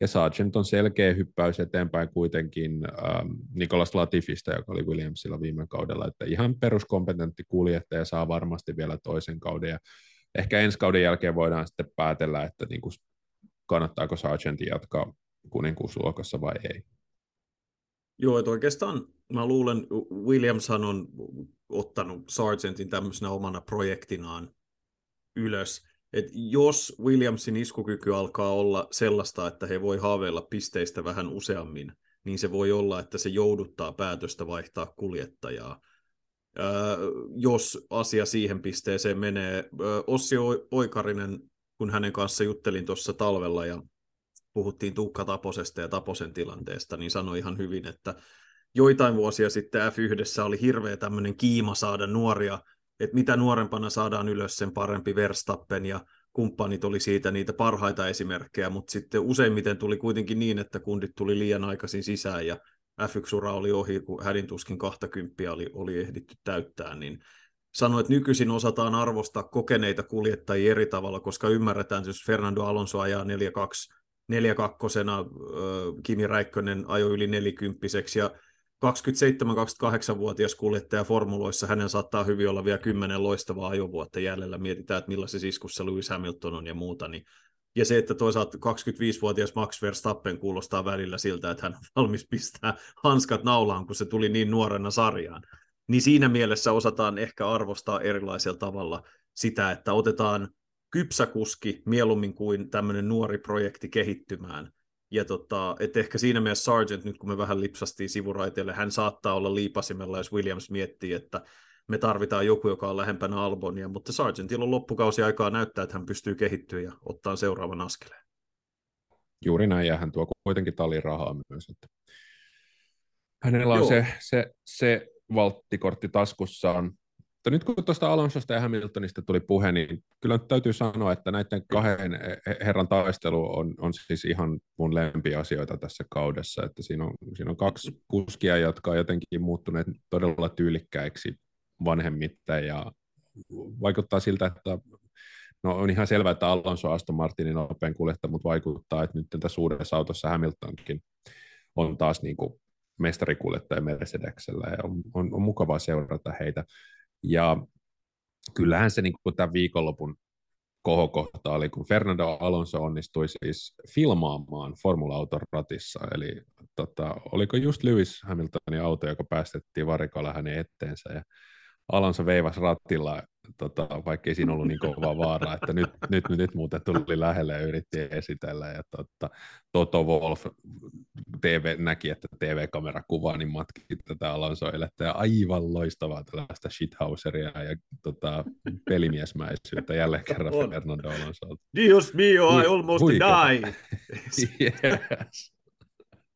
Ja Sargent on selkeä hyppäys eteenpäin kuitenkin ähm, Nikolas Latifista, joka oli Williamsilla viime kaudella, että ihan peruskompetentti kuljettaja saa varmasti vielä toisen kauden. Ja ehkä ensi kauden jälkeen voidaan sitten päätellä, että niin kuin, kannattaako Sargentin jatkaa kuninkuusluokassa vai ei. Joo, että oikeastaan mä luulen, Williamshan on ottanut Sargentin tämmöisenä omana projektinaan ylös. Et jos Williamsin iskukyky alkaa olla sellaista, että he voi haaveilla pisteistä vähän useammin, niin se voi olla, että se jouduttaa päätöstä vaihtaa kuljettajaa. Öö, jos asia siihen pisteeseen menee. Öö, Ossi Oikarinen, kun hänen kanssa juttelin tuossa talvella ja puhuttiin Tuukka Taposesta ja Taposen tilanteesta, niin sanoi ihan hyvin, että joitain vuosia sitten F1 oli hirveä tämmöinen kiima saada nuoria, että mitä nuorempana saadaan ylös, sen parempi Verstappen ja kumppanit oli siitä niitä parhaita esimerkkejä, mutta sitten useimmiten tuli kuitenkin niin, että kundit tuli liian aikaisin sisään ja F1-ura oli ohi, kun hädintuskin 20 oli, oli ehditty täyttää, niin sanoi, että nykyisin osataan arvostaa kokeneita kuljettajia eri tavalla, koska ymmärretään, että jos Fernando Alonso ajaa 4-2 neljäkakkosena Kimi Räikkönen ajoi yli nelikymppiseksi ja 27-28-vuotias kuljettaja formuloissa, hänen saattaa hyvin olla vielä kymmenen loistavaa ajovuotta jäljellä. Mietitään, että millaisessa iskussa Lewis Hamilton on ja muuta. Niin. Ja se, että toisaalta 25-vuotias Max Verstappen kuulostaa välillä siltä, että hän on valmis pistää hanskat naulaan, kun se tuli niin nuorena sarjaan. Niin siinä mielessä osataan ehkä arvostaa erilaisella tavalla sitä, että otetaan kypsä kuski mieluummin kuin tämmöinen nuori projekti kehittymään. Ja tota, et ehkä siinä mielessä Sargent, nyt kun me vähän lipsastiin sivuraiteille, hän saattaa olla liipasimella, jos Williams miettii, että me tarvitaan joku, joka on lähempänä Albonia, mutta Sargentilla on loppukausi aikaa näyttää, että hän pystyy kehittyä ja ottaa seuraavan askeleen. Juuri näin, ja hän tuo kuitenkin talin rahaa myös. Että hänellä on se, se, se valttikortti taskussaan, mutta nyt kun tuosta Alonsosta ja Hamiltonista tuli puhe, niin kyllä täytyy sanoa, että näiden kahden herran taistelu on, on siis ihan mun lempiasioita tässä kaudessa, että siinä on, siinä on kaksi kuskia, jotka on jotenkin muuttuneet todella tyylikkäiksi vanhemmitta ja vaikuttaa siltä, että no on ihan selvää, että Alonso Aston Martinin nopein kuljettaja, mutta vaikuttaa, että nyt tässä uudessa autossa Hamiltonkin on taas niin kuin mestarikuljettaja Mercedeksellä ja on, on, on mukavaa seurata heitä. Ja kyllähän se niin kuin tämän viikonlopun kohokohta oli, kun Fernando Alonso onnistui siis filmaamaan formula-auton ratissa, eli tota, oliko just Lewis Hamiltonin auto, joka päästettiin varikolla hänen etteensä, ja Alonso veivas rattilla, tota, vaikka ei siinä ollut niin kova vaara, että nyt, nyt, nyt muuten tuli lähelle ja yritti esitellä. Ja tota, Toto Wolf TV, näki, että TV-kamera kuvaa, niin matki tätä Alonso elettä ja aivan loistavaa tällaista shithouseria ja tota, pelimiesmäisyyttä jälleen kerran Fernando Alonso. Dios mio, I almost die! [laughs] yes.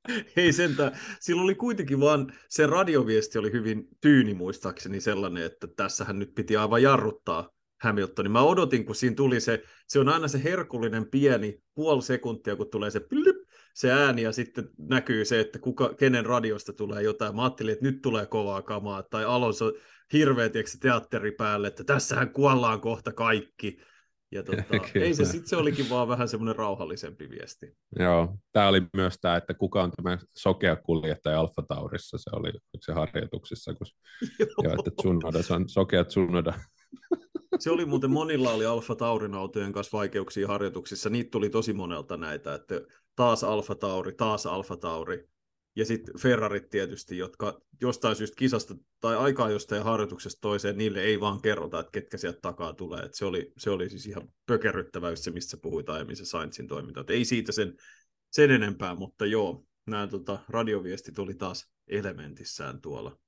[laughs] Ei sentään. Sillä oli kuitenkin vaan, se radioviesti oli hyvin tyyni muistaakseni sellainen, että tässähän nyt piti aivan jarruttaa Hamiltonin. Mä odotin, kun siinä tuli se, se on aina se herkullinen pieni puoli sekuntia, kun tulee se plip, se ääni ja sitten näkyy se, että kuka, kenen radiosta tulee jotain. Mä ajattelin, että nyt tulee kovaa kamaa, tai Alonso hirveä teatteri päälle, että tässähän kuollaan kohta kaikki. Ja [laughs] tota, ei se, sitten se olikin vaan vähän semmoinen rauhallisempi viesti. Joo, tämä oli myös tämä, että kuka on tämä sokea kuljettaja Alfa Taurissa, se oli se harjoituksissa, kun [laughs] joo. että Tsunoda, se on sokea Tsunoda. [laughs] Se oli muuten, monilla oli Alfa Taurin autojen kanssa vaikeuksia harjoituksissa, niitä tuli tosi monelta näitä, että taas Alfa Tauri, taas Alfa Tauri, ja sitten Ferrarit tietysti, jotka jostain syystä kisasta tai aikaa jostain harjoituksesta toiseen, niille ei vaan kerrota, että ketkä sieltä takaa tulee. Et se, oli, se oli siis ihan pökerryttävä se, mistä puhuit aiemmin, se Sainzin toiminta. Et ei siitä sen, sen enempää, mutta joo, nämä tota, radioviestit oli taas elementissään tuolla.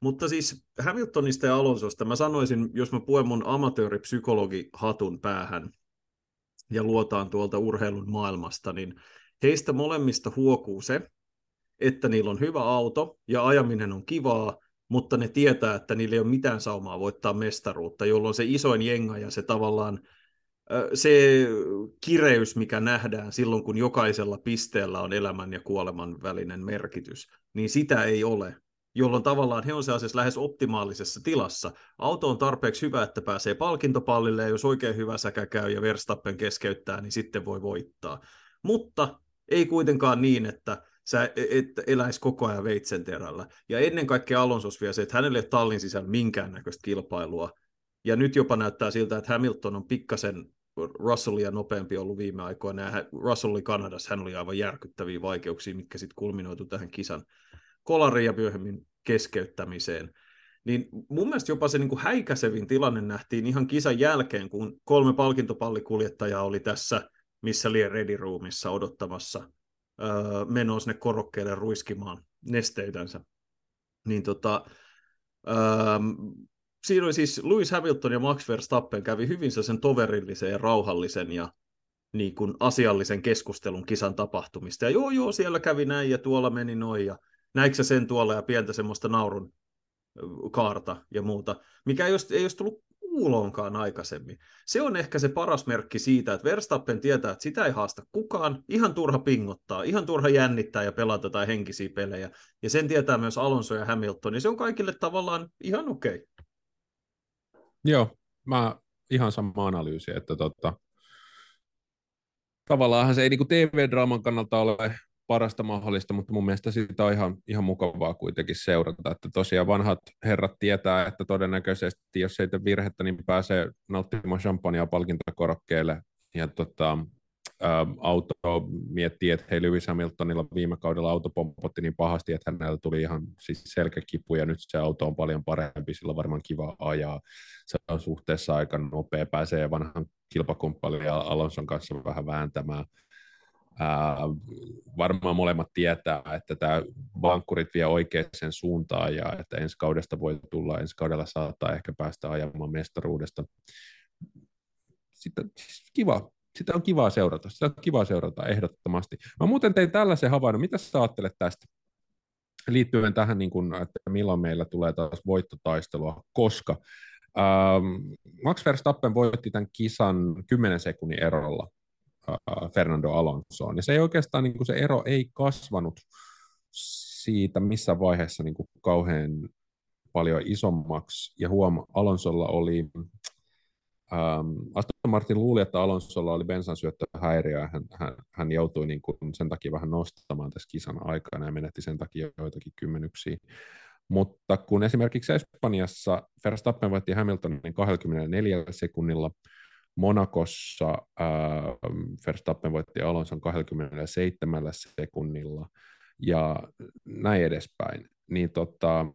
Mutta siis Hamiltonista ja Alonsosta mä sanoisin, jos mä puen mun amatööripsykologi hatun päähän ja luotaan tuolta urheilun maailmasta, niin heistä molemmista huokuu se, että niillä on hyvä auto ja ajaminen on kivaa, mutta ne tietää, että niillä ei ole mitään saumaa voittaa mestaruutta, jolloin se isoin jenga ja se tavallaan se kireys, mikä nähdään silloin, kun jokaisella pisteellä on elämän ja kuoleman välinen merkitys, niin sitä ei ole, jolloin tavallaan he on sellaisessa lähes optimaalisessa tilassa. Auto on tarpeeksi hyvä, että pääsee palkintopallille, ja jos oikein hyvä säkä käy ja Verstappen keskeyttää, niin sitten voi voittaa. Mutta ei kuitenkaan niin, että sä e, et eläisi koko ajan veitsen terällä. Ja ennen kaikkea Alonsos vielä se, että hänelle ei tallin sisällä minkäännäköistä kilpailua. Ja nyt jopa näyttää siltä, että Hamilton on pikkasen Russellia nopeampi ollut viime aikoina, ja Russell oli Kanadassa, hän oli aivan järkyttäviä vaikeuksia, mitkä sitten kulminoitu tähän kisan kolariin ja myöhemmin keskeyttämiseen. Niin mun mielestä jopa se niin kuin häikäsevin tilanne nähtiin ihan kisan jälkeen, kun kolme palkintopallikuljettajaa oli tässä, missä lie Roomissa odottamassa menoa sinne korokkeelle ruiskimaan nesteytänsä. Niin tota, öö, siinä oli siis Lewis Hamilton ja Max Verstappen kävi hyvin sen toverillisen ja rauhallisen ja niin kuin asiallisen keskustelun kisan tapahtumista. Ja joo, joo, siellä kävi näin ja tuolla meni noin ja näikö sen tuolla ja pientä semmoista naurun kaarta ja muuta, mikä ei olisi, ei olisi tullut kuuloonkaan aikaisemmin. Se on ehkä se paras merkki siitä, että Verstappen tietää, että sitä ei haasta kukaan, ihan turha pingottaa, ihan turha jännittää ja pelata tai henkisiä pelejä. Ja sen tietää myös Alonso ja Hamilton, niin se on kaikille tavallaan ihan okei. Okay. Joo, mä ihan sama analyysi, että tota, tavallaan se ei niin TV-draaman kannalta ole parasta mahdollista, mutta mun mielestä sitä on ihan, ihan mukavaa kuitenkin seurata, että tosiaan vanhat herrat tietää, että todennäköisesti jos ei tee virhettä, niin pääsee nauttimaan champagnea palkintokorokkeelle. Ja tota, ä, auto miettii, että hei Lewis Hamiltonilla viime kaudella auto pompotti niin pahasti, että hänellä tuli ihan siis selkäkipu ja nyt se auto on paljon parempi, sillä on varmaan kiva ajaa, se on suhteessa aika nopea, pääsee vanhan kilpakumppanin Alonson kanssa vähän vääntämään, Varmaan molemmat tietää, että tämä vankkurit vie oikeaan suuntaan ja että ensi kaudesta voi tulla, ensi kaudella saattaa ehkä päästä ajamaan mestaruudesta. Sitten kiva, sitä on kiva seurata, sitä on kiva seurata ehdottomasti. Mä muuten tein tällaisen havainnon, mitä sä ajattelet tästä? liittyen tähän, niin kuin, että milloin meillä tulee taas voittotaistelua, koska ähm, Max Verstappen voitti tämän kisan 10 sekunnin erolla Fernando Alonsoon, ja se ei oikeastaan, niin kuin se ero ei kasvanut siitä missä vaiheessa niin kuin kauhean paljon isommaksi, ja huom, Alonsolla oli Ähm, Aston Martin luuli, että Alonsolla oli bensan syöttöhäiriö, ja hän, hän, hän joutui niin kuin sen takia vähän nostamaan tässä kisan aikana ja menetti sen takia joitakin kymmenyksiä. Mutta kun esimerkiksi Espanjassa Verstappen voitti Hamiltonin 24 sekunnilla, Monakossa äh, Verstappen voitti Alonson 27 sekunnilla ja näin edespäin, niin tota,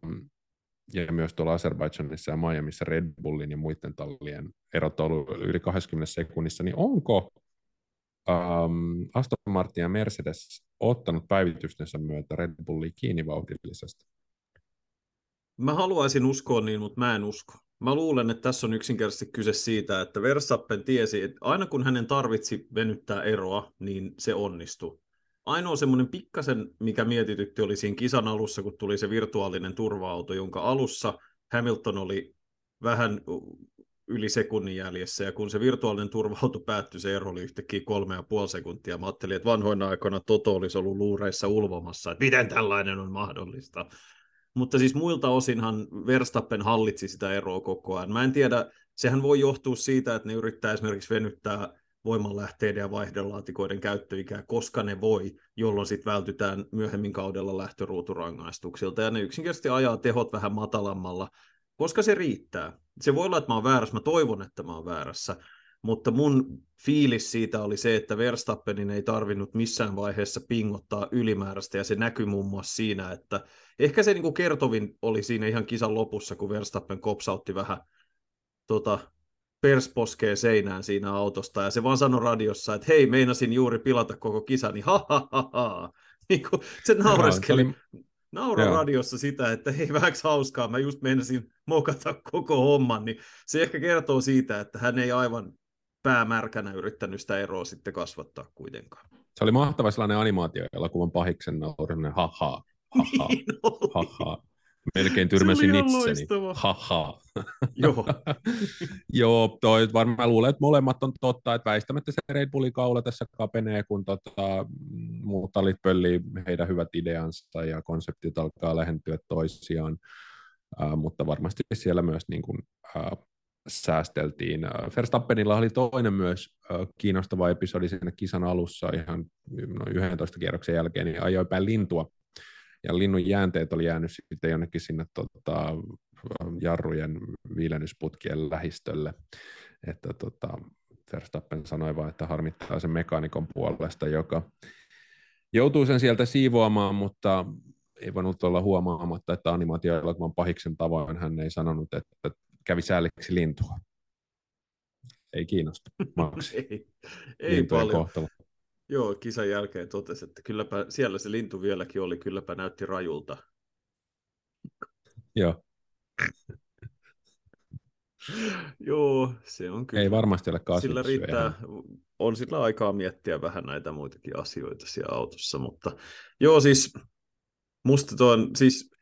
ja myös tuolla Azerbaidžanissa ja Miamiissa Red Bullin ja muiden tallien erot on ollut yli 20 sekunnissa, niin onko um, Aston Martin ja Mercedes ottanut päivitystensä myötä Red Bullia kiinni vauhdillisesti? Mä haluaisin uskoa niin, mutta mä en usko. Mä luulen, että tässä on yksinkertaisesti kyse siitä, että Verstappen tiesi, että aina kun hänen tarvitsi venyttää eroa, niin se onnistui. Ainoa semmoinen pikkasen, mikä mietitytti, oli siinä kisan alussa, kun tuli se virtuaalinen turva-auto, jonka alussa Hamilton oli vähän yli sekunnin jäljessä, ja kun se virtuaalinen turva-auto päättyi, se ero oli yhtäkkiä kolme ja puoli sekuntia. Mä ajattelin, että vanhoina aikoina Toto olisi ollut luureissa ulvomassa, että miten tällainen on mahdollista. Mutta siis muilta osinhan Verstappen hallitsi sitä eroa koko ajan. Mä en tiedä, sehän voi johtua siitä, että ne yrittää esimerkiksi venyttää voimanlähteiden ja vaihdelaatikoiden käyttöikää, koska ne voi, jolloin sitten vältytään myöhemmin kaudella lähtöruuturangaistuksilta. Ja ne yksinkertaisesti ajaa tehot vähän matalammalla, koska se riittää. Se voi olla, että mä oon väärässä, mä toivon, että mä oon väärässä, mutta mun fiilis siitä oli se, että Verstappenin ei tarvinnut missään vaiheessa pingottaa ylimääräistä, ja se näkyy muun muassa siinä, että ehkä se niin kuin kertovin oli siinä ihan kisan lopussa, kun Verstappen kopsautti vähän tota, persposkee seinään siinä autosta, ja se vaan sanoi radiossa, että hei, meinasin juuri pilata koko kisan, niin ha ha ha ha. Niin kuin, se naureskeli, oli... naura radiossa sitä, että hei, vähäksi hauskaa, mä just meinasin mokata koko homman, niin se ehkä kertoo siitä, että hän ei aivan päämärkänä yrittänyt sitä eroa sitten kasvattaa kuitenkaan. Se oli mahtava sellainen animaatioelokuvan pahiksen naurinen, ha ha, ha ha, [laughs] niin ha ha. Melkein tyrmäsin itseni. Haha. [laughs] Joo. [laughs] Joo, toi varmaan luulen, että molemmat on totta, että väistämättä se Red Bullin kaula tässä kapenee, kun tota, muut talit pöllii heidän hyvät ideansa ja konseptit alkaa lähentyä toisiaan, uh, mutta varmasti siellä myös niin kuin, uh, säästeltiin. Verstappenilla oli toinen myös kiinnostava episodi siinä kisan alussa ihan noin 11 kierroksen jälkeen, niin ajoi päin lintua ja linnun jäänteet oli jäänyt sitten jonnekin sinne tota, jarrujen viilennysputkien lähistölle. Että tota, Verstappen sanoi vain, että harmittaa sen mekaanikon puolesta, joka joutuu sen sieltä siivoamaan, mutta ei voinut olla huomaamatta, että animaatioelokuvan pahiksen tavoin hän ei sanonut, että kävi sääliksi lintua. Ei kiinnosta. [laughs] ei, ei paljon. Kohtalo. Joo, kisan jälkeen totesi, että kylläpä siellä se lintu vieläkin oli, kylläpä näytti rajulta. Joo. [laughs] Joo, se on kyllä. Ei varmasti ole Sillä riittää, on sillä aikaa miettiä vähän näitä muitakin asioita siellä autossa, mutta joo siis musta tuon, siis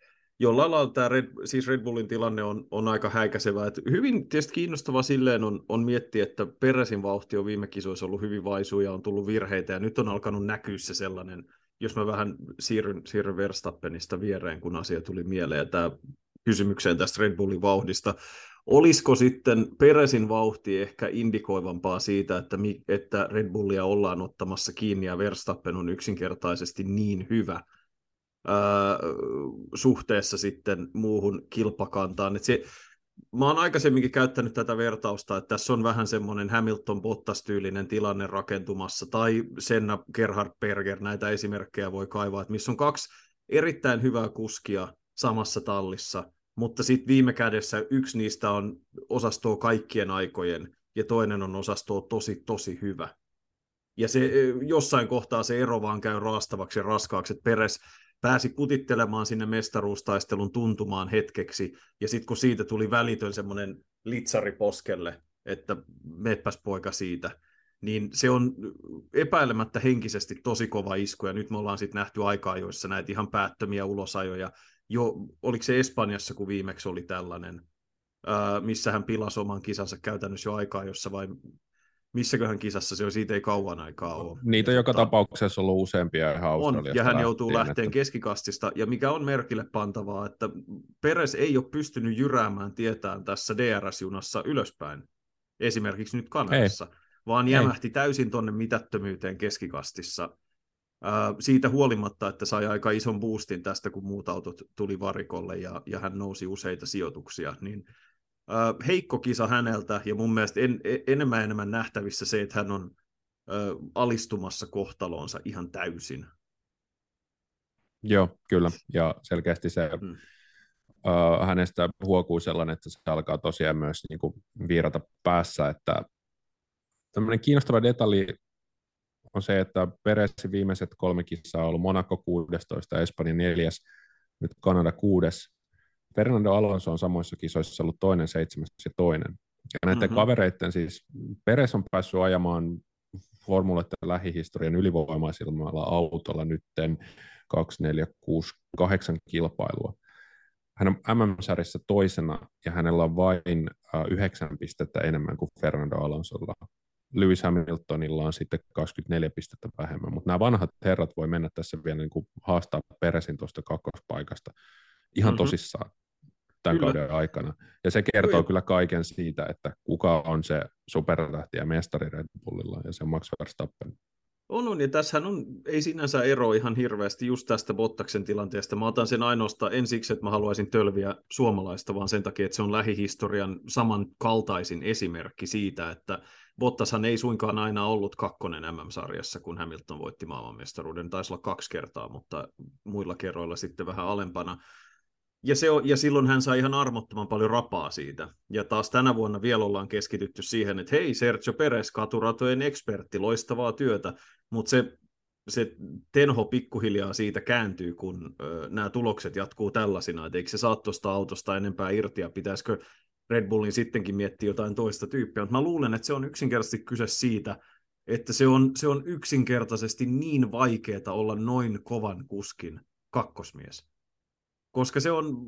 jollain lailla tämä Red, siis Red Bullin tilanne on, on aika häikäisevä. Et hyvin tietysti kiinnostava silleen on, on miettiä, että Peresin vauhti on viime kisoissa ollut hyvin vaisu ja on tullut virheitä, ja nyt on alkanut näkyä se sellainen, jos mä vähän siirryn, siirryn Verstappenista viereen, kun asia tuli mieleen, tämä kysymykseen tästä Red Bullin vauhdista. Olisiko sitten Peresin vauhti ehkä indikoivampaa siitä, että, että Red Bullia ollaan ottamassa kiinni ja Verstappen on yksinkertaisesti niin hyvä, suhteessa sitten muuhun kilpakantaan. Et se, mä oon aikaisemminkin käyttänyt tätä vertausta, että tässä on vähän semmoinen Hamilton-Bottas-tyylinen tilanne rakentumassa, tai Senna Gerhard Berger, näitä esimerkkejä voi kaivaa, että missä on kaksi erittäin hyvää kuskia samassa tallissa, mutta sitten viime kädessä yksi niistä on osastoa kaikkien aikojen, ja toinen on osastoa tosi, tosi hyvä. Ja se, jossain kohtaa se ero vaan käy raastavaksi ja raskaaksi, että Peres pääsi kutittelemaan sinne mestaruustaistelun tuntumaan hetkeksi, ja sitten kun siitä tuli välitön semmoinen litsari poskelle, että meppäs poika siitä, niin se on epäilemättä henkisesti tosi kova isku, ja nyt me ollaan sitten nähty aikaa, joissa näitä ihan päättömiä ulosajoja, jo, oliko se Espanjassa, kun viimeksi oli tällainen, missä hän pilasi oman kisansa käytännössä jo aikaa, jossa vai missäköhän kisassa se on, siitä ei kauan aikaa ole. Niitä ja joka tapauksessa on ollut useampia ihan On, ja hän joutuu lähteen että... keskikastista, ja mikä on merkille pantavaa, että Peres ei ole pystynyt jyräämään tietään tässä DRS-junassa ylöspäin, esimerkiksi nyt Kanadassa, ei. vaan jämähti ei. täysin tuonne mitättömyyteen keskikastissa, siitä huolimatta, että sai aika ison boostin tästä, kun muut autot tuli varikolle ja, ja hän nousi useita sijoituksia, niin heikko kisa häneltä, ja mun mielestä en, e, enemmän enemmän nähtävissä se, että hän on ö, alistumassa kohtaloonsa ihan täysin. Joo, kyllä, ja selkeästi se hmm. ö, hänestä huokuu sellainen, että se alkaa tosiaan myös niin kuin, viirata päässä, että tämmöinen kiinnostava detalji on se, että Peresin viimeiset kolme kissaa on ollut Monaco 16, Espanja 4, nyt Kanada 6, Fernando Alonso on samoissa kisoissa ollut toinen, seitsemäs ja toinen. Ja näiden mm-hmm. kavereiden siis, Peres on päässyt ajamaan formuleiden lähihistorian ylivoimaisimmalla autolla nytten 2, 4, 6, 8 kilpailua. Hän on MM-sarjassa toisena ja hänellä on vain yhdeksän pistettä enemmän kuin Fernando Alonsolla. Lewis Hamiltonilla on sitten 24 pistettä vähemmän, mutta nämä vanhat herrat voi mennä tässä vielä niin kuin haastaa Peresin tuosta kakkospaikasta ihan mm-hmm. tosissaan tämän kyllä. kauden aikana. Ja se kertoo kyllä. kyllä kaiken siitä, että kuka on se supertähti ja mestari Red Bullilla, ja se on Max Verstappen. On, on, ja tässähän on, ei sinänsä ero ihan hirveästi just tästä Bottaksen tilanteesta. Mä otan sen ainoastaan en siksi, että mä haluaisin tölviä suomalaista, vaan sen takia, että se on lähihistorian samankaltaisin esimerkki siitä, että Bottashan ei suinkaan aina ollut kakkonen MM-sarjassa, kun Hamilton voitti maailmanmestaruuden. Taisi olla kaksi kertaa, mutta muilla kerroilla sitten vähän alempana. Ja, se on, ja silloin hän sai ihan armottoman paljon rapaa siitä. Ja taas tänä vuonna vielä ollaan keskitytty siihen, että hei, Sergio Perez, katuratojen ekspertti, loistavaa työtä, mutta se, se tenho pikkuhiljaa siitä kääntyy, kun ö, nämä tulokset jatkuu tällaisina, että eikö se saa tuosta autosta enempää irti, ja pitäisikö Red Bullin sittenkin miettiä jotain toista tyyppiä, mutta mä luulen, että se on yksinkertaisesti kyse siitä, että se on, se on yksinkertaisesti niin vaikeaa olla noin kovan kuskin kakkosmies koska se on,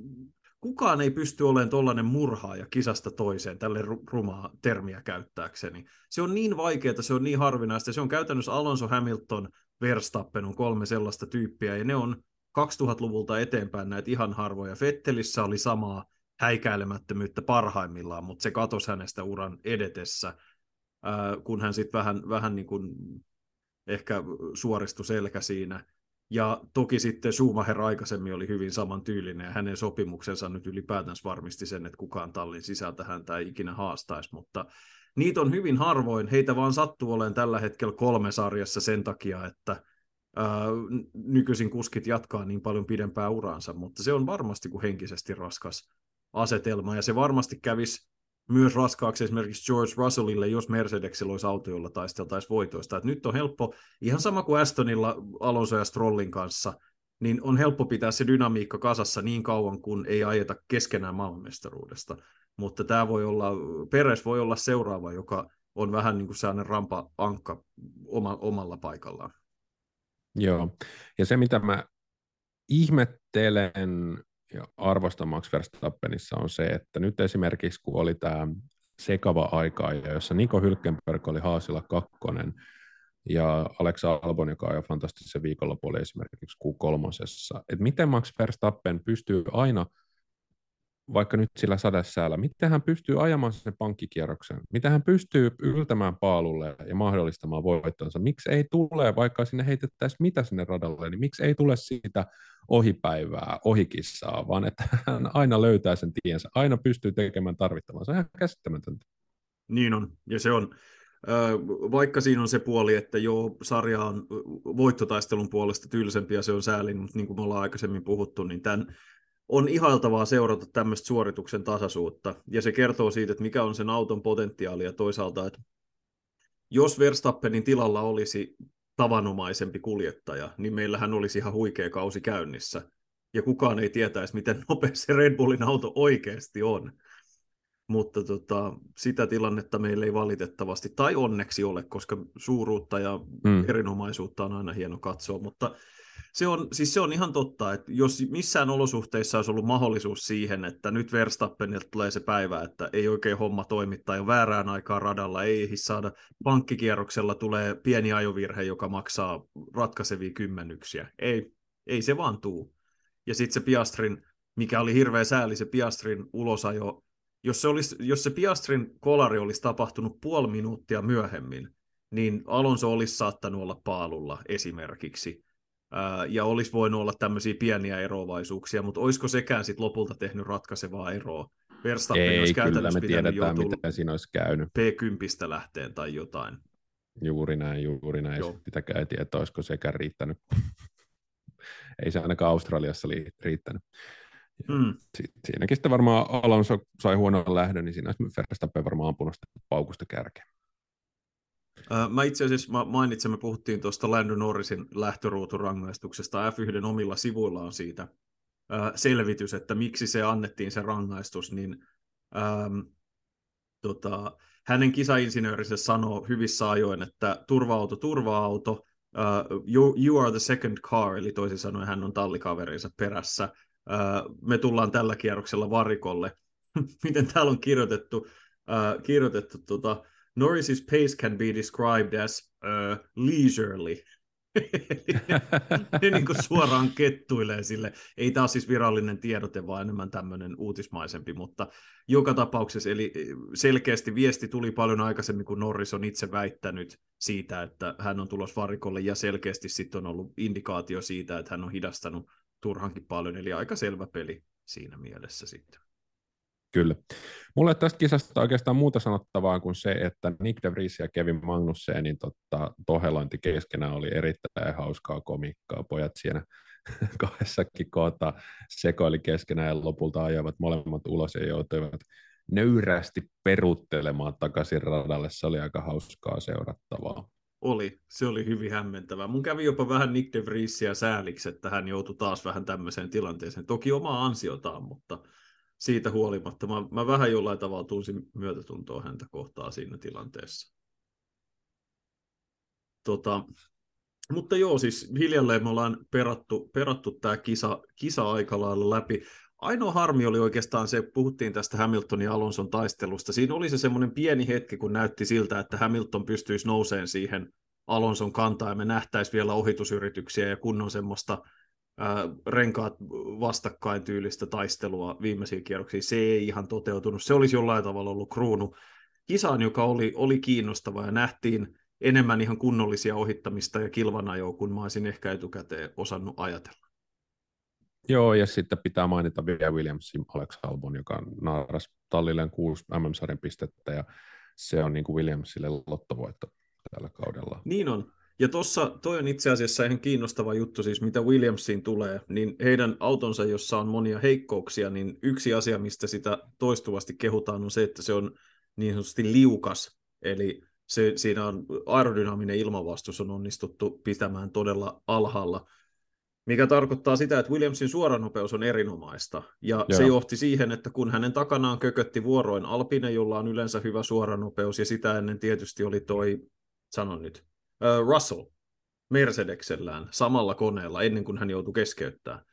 kukaan ei pysty olemaan tuollainen murhaaja kisasta toiseen, tälle rumaa termiä käyttääkseni. Se on niin vaikeaa, se on niin harvinaista, se on käytännössä Alonso, Hamilton, Verstappen on kolme sellaista tyyppiä, ja ne on 2000-luvulta eteenpäin näitä ihan harvoja. Fettelissä oli samaa häikäilemättömyyttä parhaimmillaan, mutta se katosi hänestä uran edetessä, kun hän sitten vähän, vähän niin kuin ehkä suoristui selkä siinä. Ja toki sitten Schumacher aikaisemmin oli hyvin samantyylinen ja hänen sopimuksensa nyt ylipäätänsä varmisti sen, että kukaan tallin sisältä häntä ei ikinä haastaisi, mutta niitä on hyvin harvoin. Heitä vaan sattuu olemaan tällä hetkellä kolme sarjassa sen takia, että ää, nykyisin kuskit jatkaa niin paljon pidempää uraansa, mutta se on varmasti kuin henkisesti raskas asetelma ja se varmasti kävisi myös raskaaksi esimerkiksi George Russellille, jos Mercedesillä olisi auto, jolla taisteltaisiin voitoista. Et nyt on helppo, ihan sama kuin Astonilla Alonso ja Strollin kanssa, niin on helppo pitää se dynamiikka kasassa niin kauan, kun ei ajeta keskenään maailmanmestaruudesta. Mutta tämä voi olla, Peres voi olla seuraava, joka on vähän niin kuin sellainen rampa-ankka oma, omalla paikallaan. Joo, ja se mitä mä ihmettelen ja arvostan Max Verstappenissa on se, että nyt esimerkiksi kun oli tämä sekava aika, jossa Niko Hylkenberg oli Haasilla kakkonen, ja Alexa Albon, joka jo fantastisen viikonloppu esimerkiksi Q3. Että miten Max Verstappen pystyy aina vaikka nyt sillä sadesäällä, miten hän pystyy ajamaan sen pankkikierroksen, miten hän pystyy yltämään paalulle ja mahdollistamaan voittonsa, miksi ei tule, vaikka sinne heitettäisiin mitä sinne radalle, niin miksi ei tule siitä ohipäivää, ohikissaa, vaan että [laughs] hän aina löytää sen tiensä, aina pystyy tekemään tarvittavansa, ihan käsittämätöntä. Niin on, ja se on, vaikka siinä on se puoli, että joo, sarja on voittotaistelun puolesta tylsempi ja se on sääli, mutta niin kuin me ollaan aikaisemmin puhuttu, niin tämän on ihailtavaa seurata tämmöistä suorituksen tasaisuutta, ja se kertoo siitä, että mikä on sen auton potentiaali, ja toisaalta, että jos Verstappenin tilalla olisi tavanomaisempi kuljettaja, niin meillähän olisi ihan huikea kausi käynnissä, ja kukaan ei tietäisi, miten nopea se Red Bullin auto oikeasti on. mutta tota, sitä tilannetta meillä ei valitettavasti, tai onneksi ole, koska suuruutta ja mm. erinomaisuutta on aina hieno katsoa, mutta se on, siis se on ihan totta, että jos missään olosuhteissa olisi ollut mahdollisuus siihen, että nyt Verstappenilta tulee se päivä, että ei oikein homma toimi tai on väärään aikaan radalla, ei ehdi saada, pankkikierroksella tulee pieni ajovirhe, joka maksaa ratkaisevia kymmenyksiä. Ei, ei se vaan tuu. Ja sitten se Piastrin, mikä oli hirveä sääli, se Piastrin ulosajo, jos se, olisi, jos se Piastrin kolari olisi tapahtunut puoli minuuttia myöhemmin, niin Alonso olisi saattanut olla paalulla esimerkiksi ja olisi voinut olla tämmöisiä pieniä eroavaisuuksia, mutta olisiko sekään sitten lopulta tehnyt ratkaisevaa eroa? Verstappen Ei, olisi kyllä me tiedetään, mitä siinä olisi käynyt. P10 lähteen tai jotain. Juuri näin, juuri näin. Joo. Sitäkään ei tiedä, olisiko sekään riittänyt. [laughs] ei se ainakaan Australiassa riittänyt. Mm. Siinäkin sitten varmaan Alonso sai huonon lähdön, niin siinä olisi Verstappen varmaan ampunut paukusta kärkeen. Mä itse asiassa mä mainitsin, me puhuttiin tuosta Lando Norrisin lähtöruuturangaistuksesta. F1 omilla sivuilla on siitä selvitys, että miksi se annettiin se rangaistus, niin ähm, tota, hänen kisainsinöörinsä sanoo hyvissä ajoin, että turva-auto, turva-auto, uh, you, you are the second car, eli toisin sanoen hän on tallikaverinsa perässä. Uh, me tullaan tällä kierroksella varikolle. [laughs] Miten täällä on kirjoitettu, uh, kirjoitettu tota, Norris's pace can be described as uh, leisurely. [laughs] ne niin kuin suoraan kettuilee sille. Ei taas siis virallinen tiedote, vaan enemmän tämmöinen uutismaisempi, mutta joka tapauksessa, eli selkeästi viesti tuli paljon aikaisemmin, kun Norris on itse väittänyt siitä, että hän on tulos varikolle, ja selkeästi sitten on ollut indikaatio siitä, että hän on hidastanut turhankin paljon, eli aika selvä peli siinä mielessä sitten. Kyllä. Mulle tästä kisasta oikeastaan muuta sanottavaa kuin se, että Nick de Vries ja Kevin Magnussenin tota, tohelointi keskenään oli erittäin hauskaa komikkaa. Pojat siinä [laughs] kahdessakin kohtaa sekoili keskenään ja lopulta ajoivat molemmat ulos ja joutuivat nöyrästi peruttelemaan takaisin radalle. Se oli aika hauskaa seurattavaa. Oli, se oli hyvin hämmentävää. Mun kävi jopa vähän Nick de Vriesia sääliksi, että hän joutui taas vähän tämmöiseen tilanteeseen. Toki omaa ansiotaan, mutta siitä huolimatta mä, mä vähän jollain tavalla tunsin myötätuntoa häntä kohtaa siinä tilanteessa. Tota, mutta joo, siis hiljalleen me ollaan perattu, perattu tämä kisa, kisa aika lailla läpi. Ainoa harmi oli oikeastaan se, puhuttiin tästä Hamiltonin ja Alonson taistelusta. Siinä oli se semmoinen pieni hetki, kun näytti siltä, että Hamilton pystyisi nouseen siihen Alonson kantaan ja me nähtäisi vielä ohitusyrityksiä ja kunnon semmoista renkaat vastakkain tyylistä taistelua viimeisiä kierroksia. Se ei ihan toteutunut. Se olisi jollain tavalla ollut kruunu kisaan, joka oli, oli kiinnostava ja nähtiin enemmän ihan kunnollisia ohittamista ja kilvanajoa, kun mä olisin ehkä etukäteen osannut ajatella. Joo, ja sitten pitää mainita vielä Williamsin Alex Albon, joka naaras tallilleen kuusi MM-sarjan pistettä, ja se on niin kuin Williamsille lottovoitto tällä kaudella. Niin on. Ja tuossa toi on itse asiassa ihan kiinnostava juttu, siis mitä Williamsiin tulee, niin heidän autonsa, jossa on monia heikkouksia, niin yksi asia, mistä sitä toistuvasti kehutaan, on se, että se on niin sanotusti liukas, eli se, siinä on aerodynaaminen ilmavastus on onnistuttu pitämään todella alhaalla, mikä tarkoittaa sitä, että Williamsin suoranopeus on erinomaista. Ja Joo. se johti siihen, että kun hänen takanaan kökötti vuoroin Alpine, jolla on yleensä hyvä suoranopeus, ja sitä ennen tietysti oli toi, sanon nyt, Russell Mercedeksellään samalla koneella ennen kuin hän joutui keskeyttämään,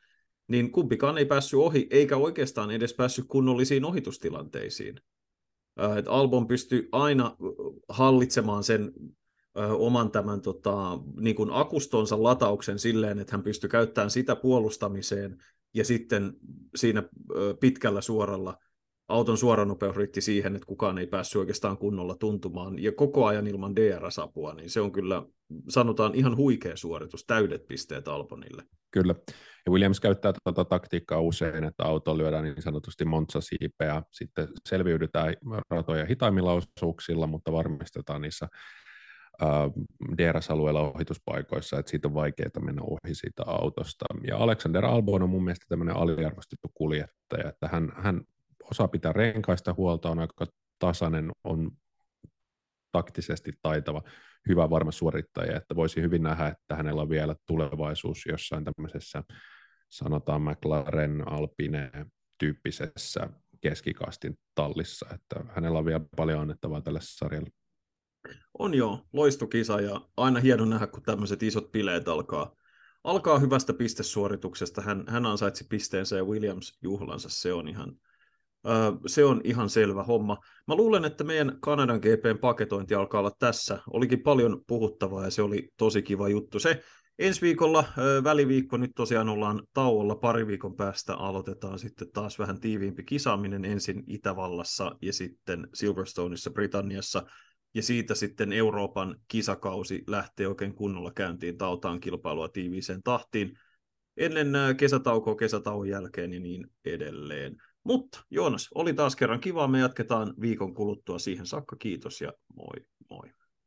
niin kumpikaan ei päässyt ohi, eikä oikeastaan edes päässyt kunnollisiin ohitustilanteisiin. Et Albon pystyi aina hallitsemaan sen oman tämän tota, niin kuin akustonsa latauksen silleen, että hän pystyi käyttämään sitä puolustamiseen ja sitten siinä pitkällä suoralla auton suoranopeus riitti siihen, että kukaan ei päässyt oikeastaan kunnolla tuntumaan, ja koko ajan ilman DRS-apua, niin se on kyllä, sanotaan, ihan huikea suoritus, täydet pisteet Albonille. Kyllä, ja Williams käyttää tuota taktiikkaa usein, että auto lyödään niin sanotusti montsasiipeä, sitten selviydytään ratoja hitaimmilla osuuksilla, mutta varmistetaan niissä DRS-alueella ohituspaikoissa, että siitä on vaikeaa mennä ohi siitä autosta. Ja Alexander Albon on mun mielestä tämmöinen aliarvostettu kuljettaja, että hän, hän osaa pitää renkaista huolta, on aika tasainen, on taktisesti taitava, hyvä varma suorittaja, että voisi hyvin nähdä, että hänellä on vielä tulevaisuus jossain tämmöisessä, sanotaan McLaren Alpine tyyppisessä keskikastin tallissa, että hänellä on vielä paljon annettavaa tälle sarjalle. On joo, loistokisa ja aina hieno nähdä, kun tämmöiset isot bileet alkaa, alkaa hyvästä pistesuorituksesta. Hän, hän ansaitsi pisteensä ja Williams juhlansa, se on ihan, se on ihan selvä homma. Mä luulen, että meidän Kanadan GPn paketointi alkaa olla tässä. Olikin paljon puhuttavaa ja se oli tosi kiva juttu. Se ensi viikolla väliviikko, nyt tosiaan ollaan tauolla, pari viikon päästä aloitetaan sitten taas vähän tiiviimpi kisaaminen ensin Itävallassa ja sitten Silverstoneissa Britanniassa ja siitä sitten Euroopan kisakausi lähtee oikein kunnolla käyntiin, tautaan kilpailua tiiviiseen tahtiin ennen kesätaukoa, kesätauon jälkeen ja niin edelleen. Mutta Joonas, oli taas kerran kiva, me jatketaan viikon kuluttua siihen saakka, kiitos ja moi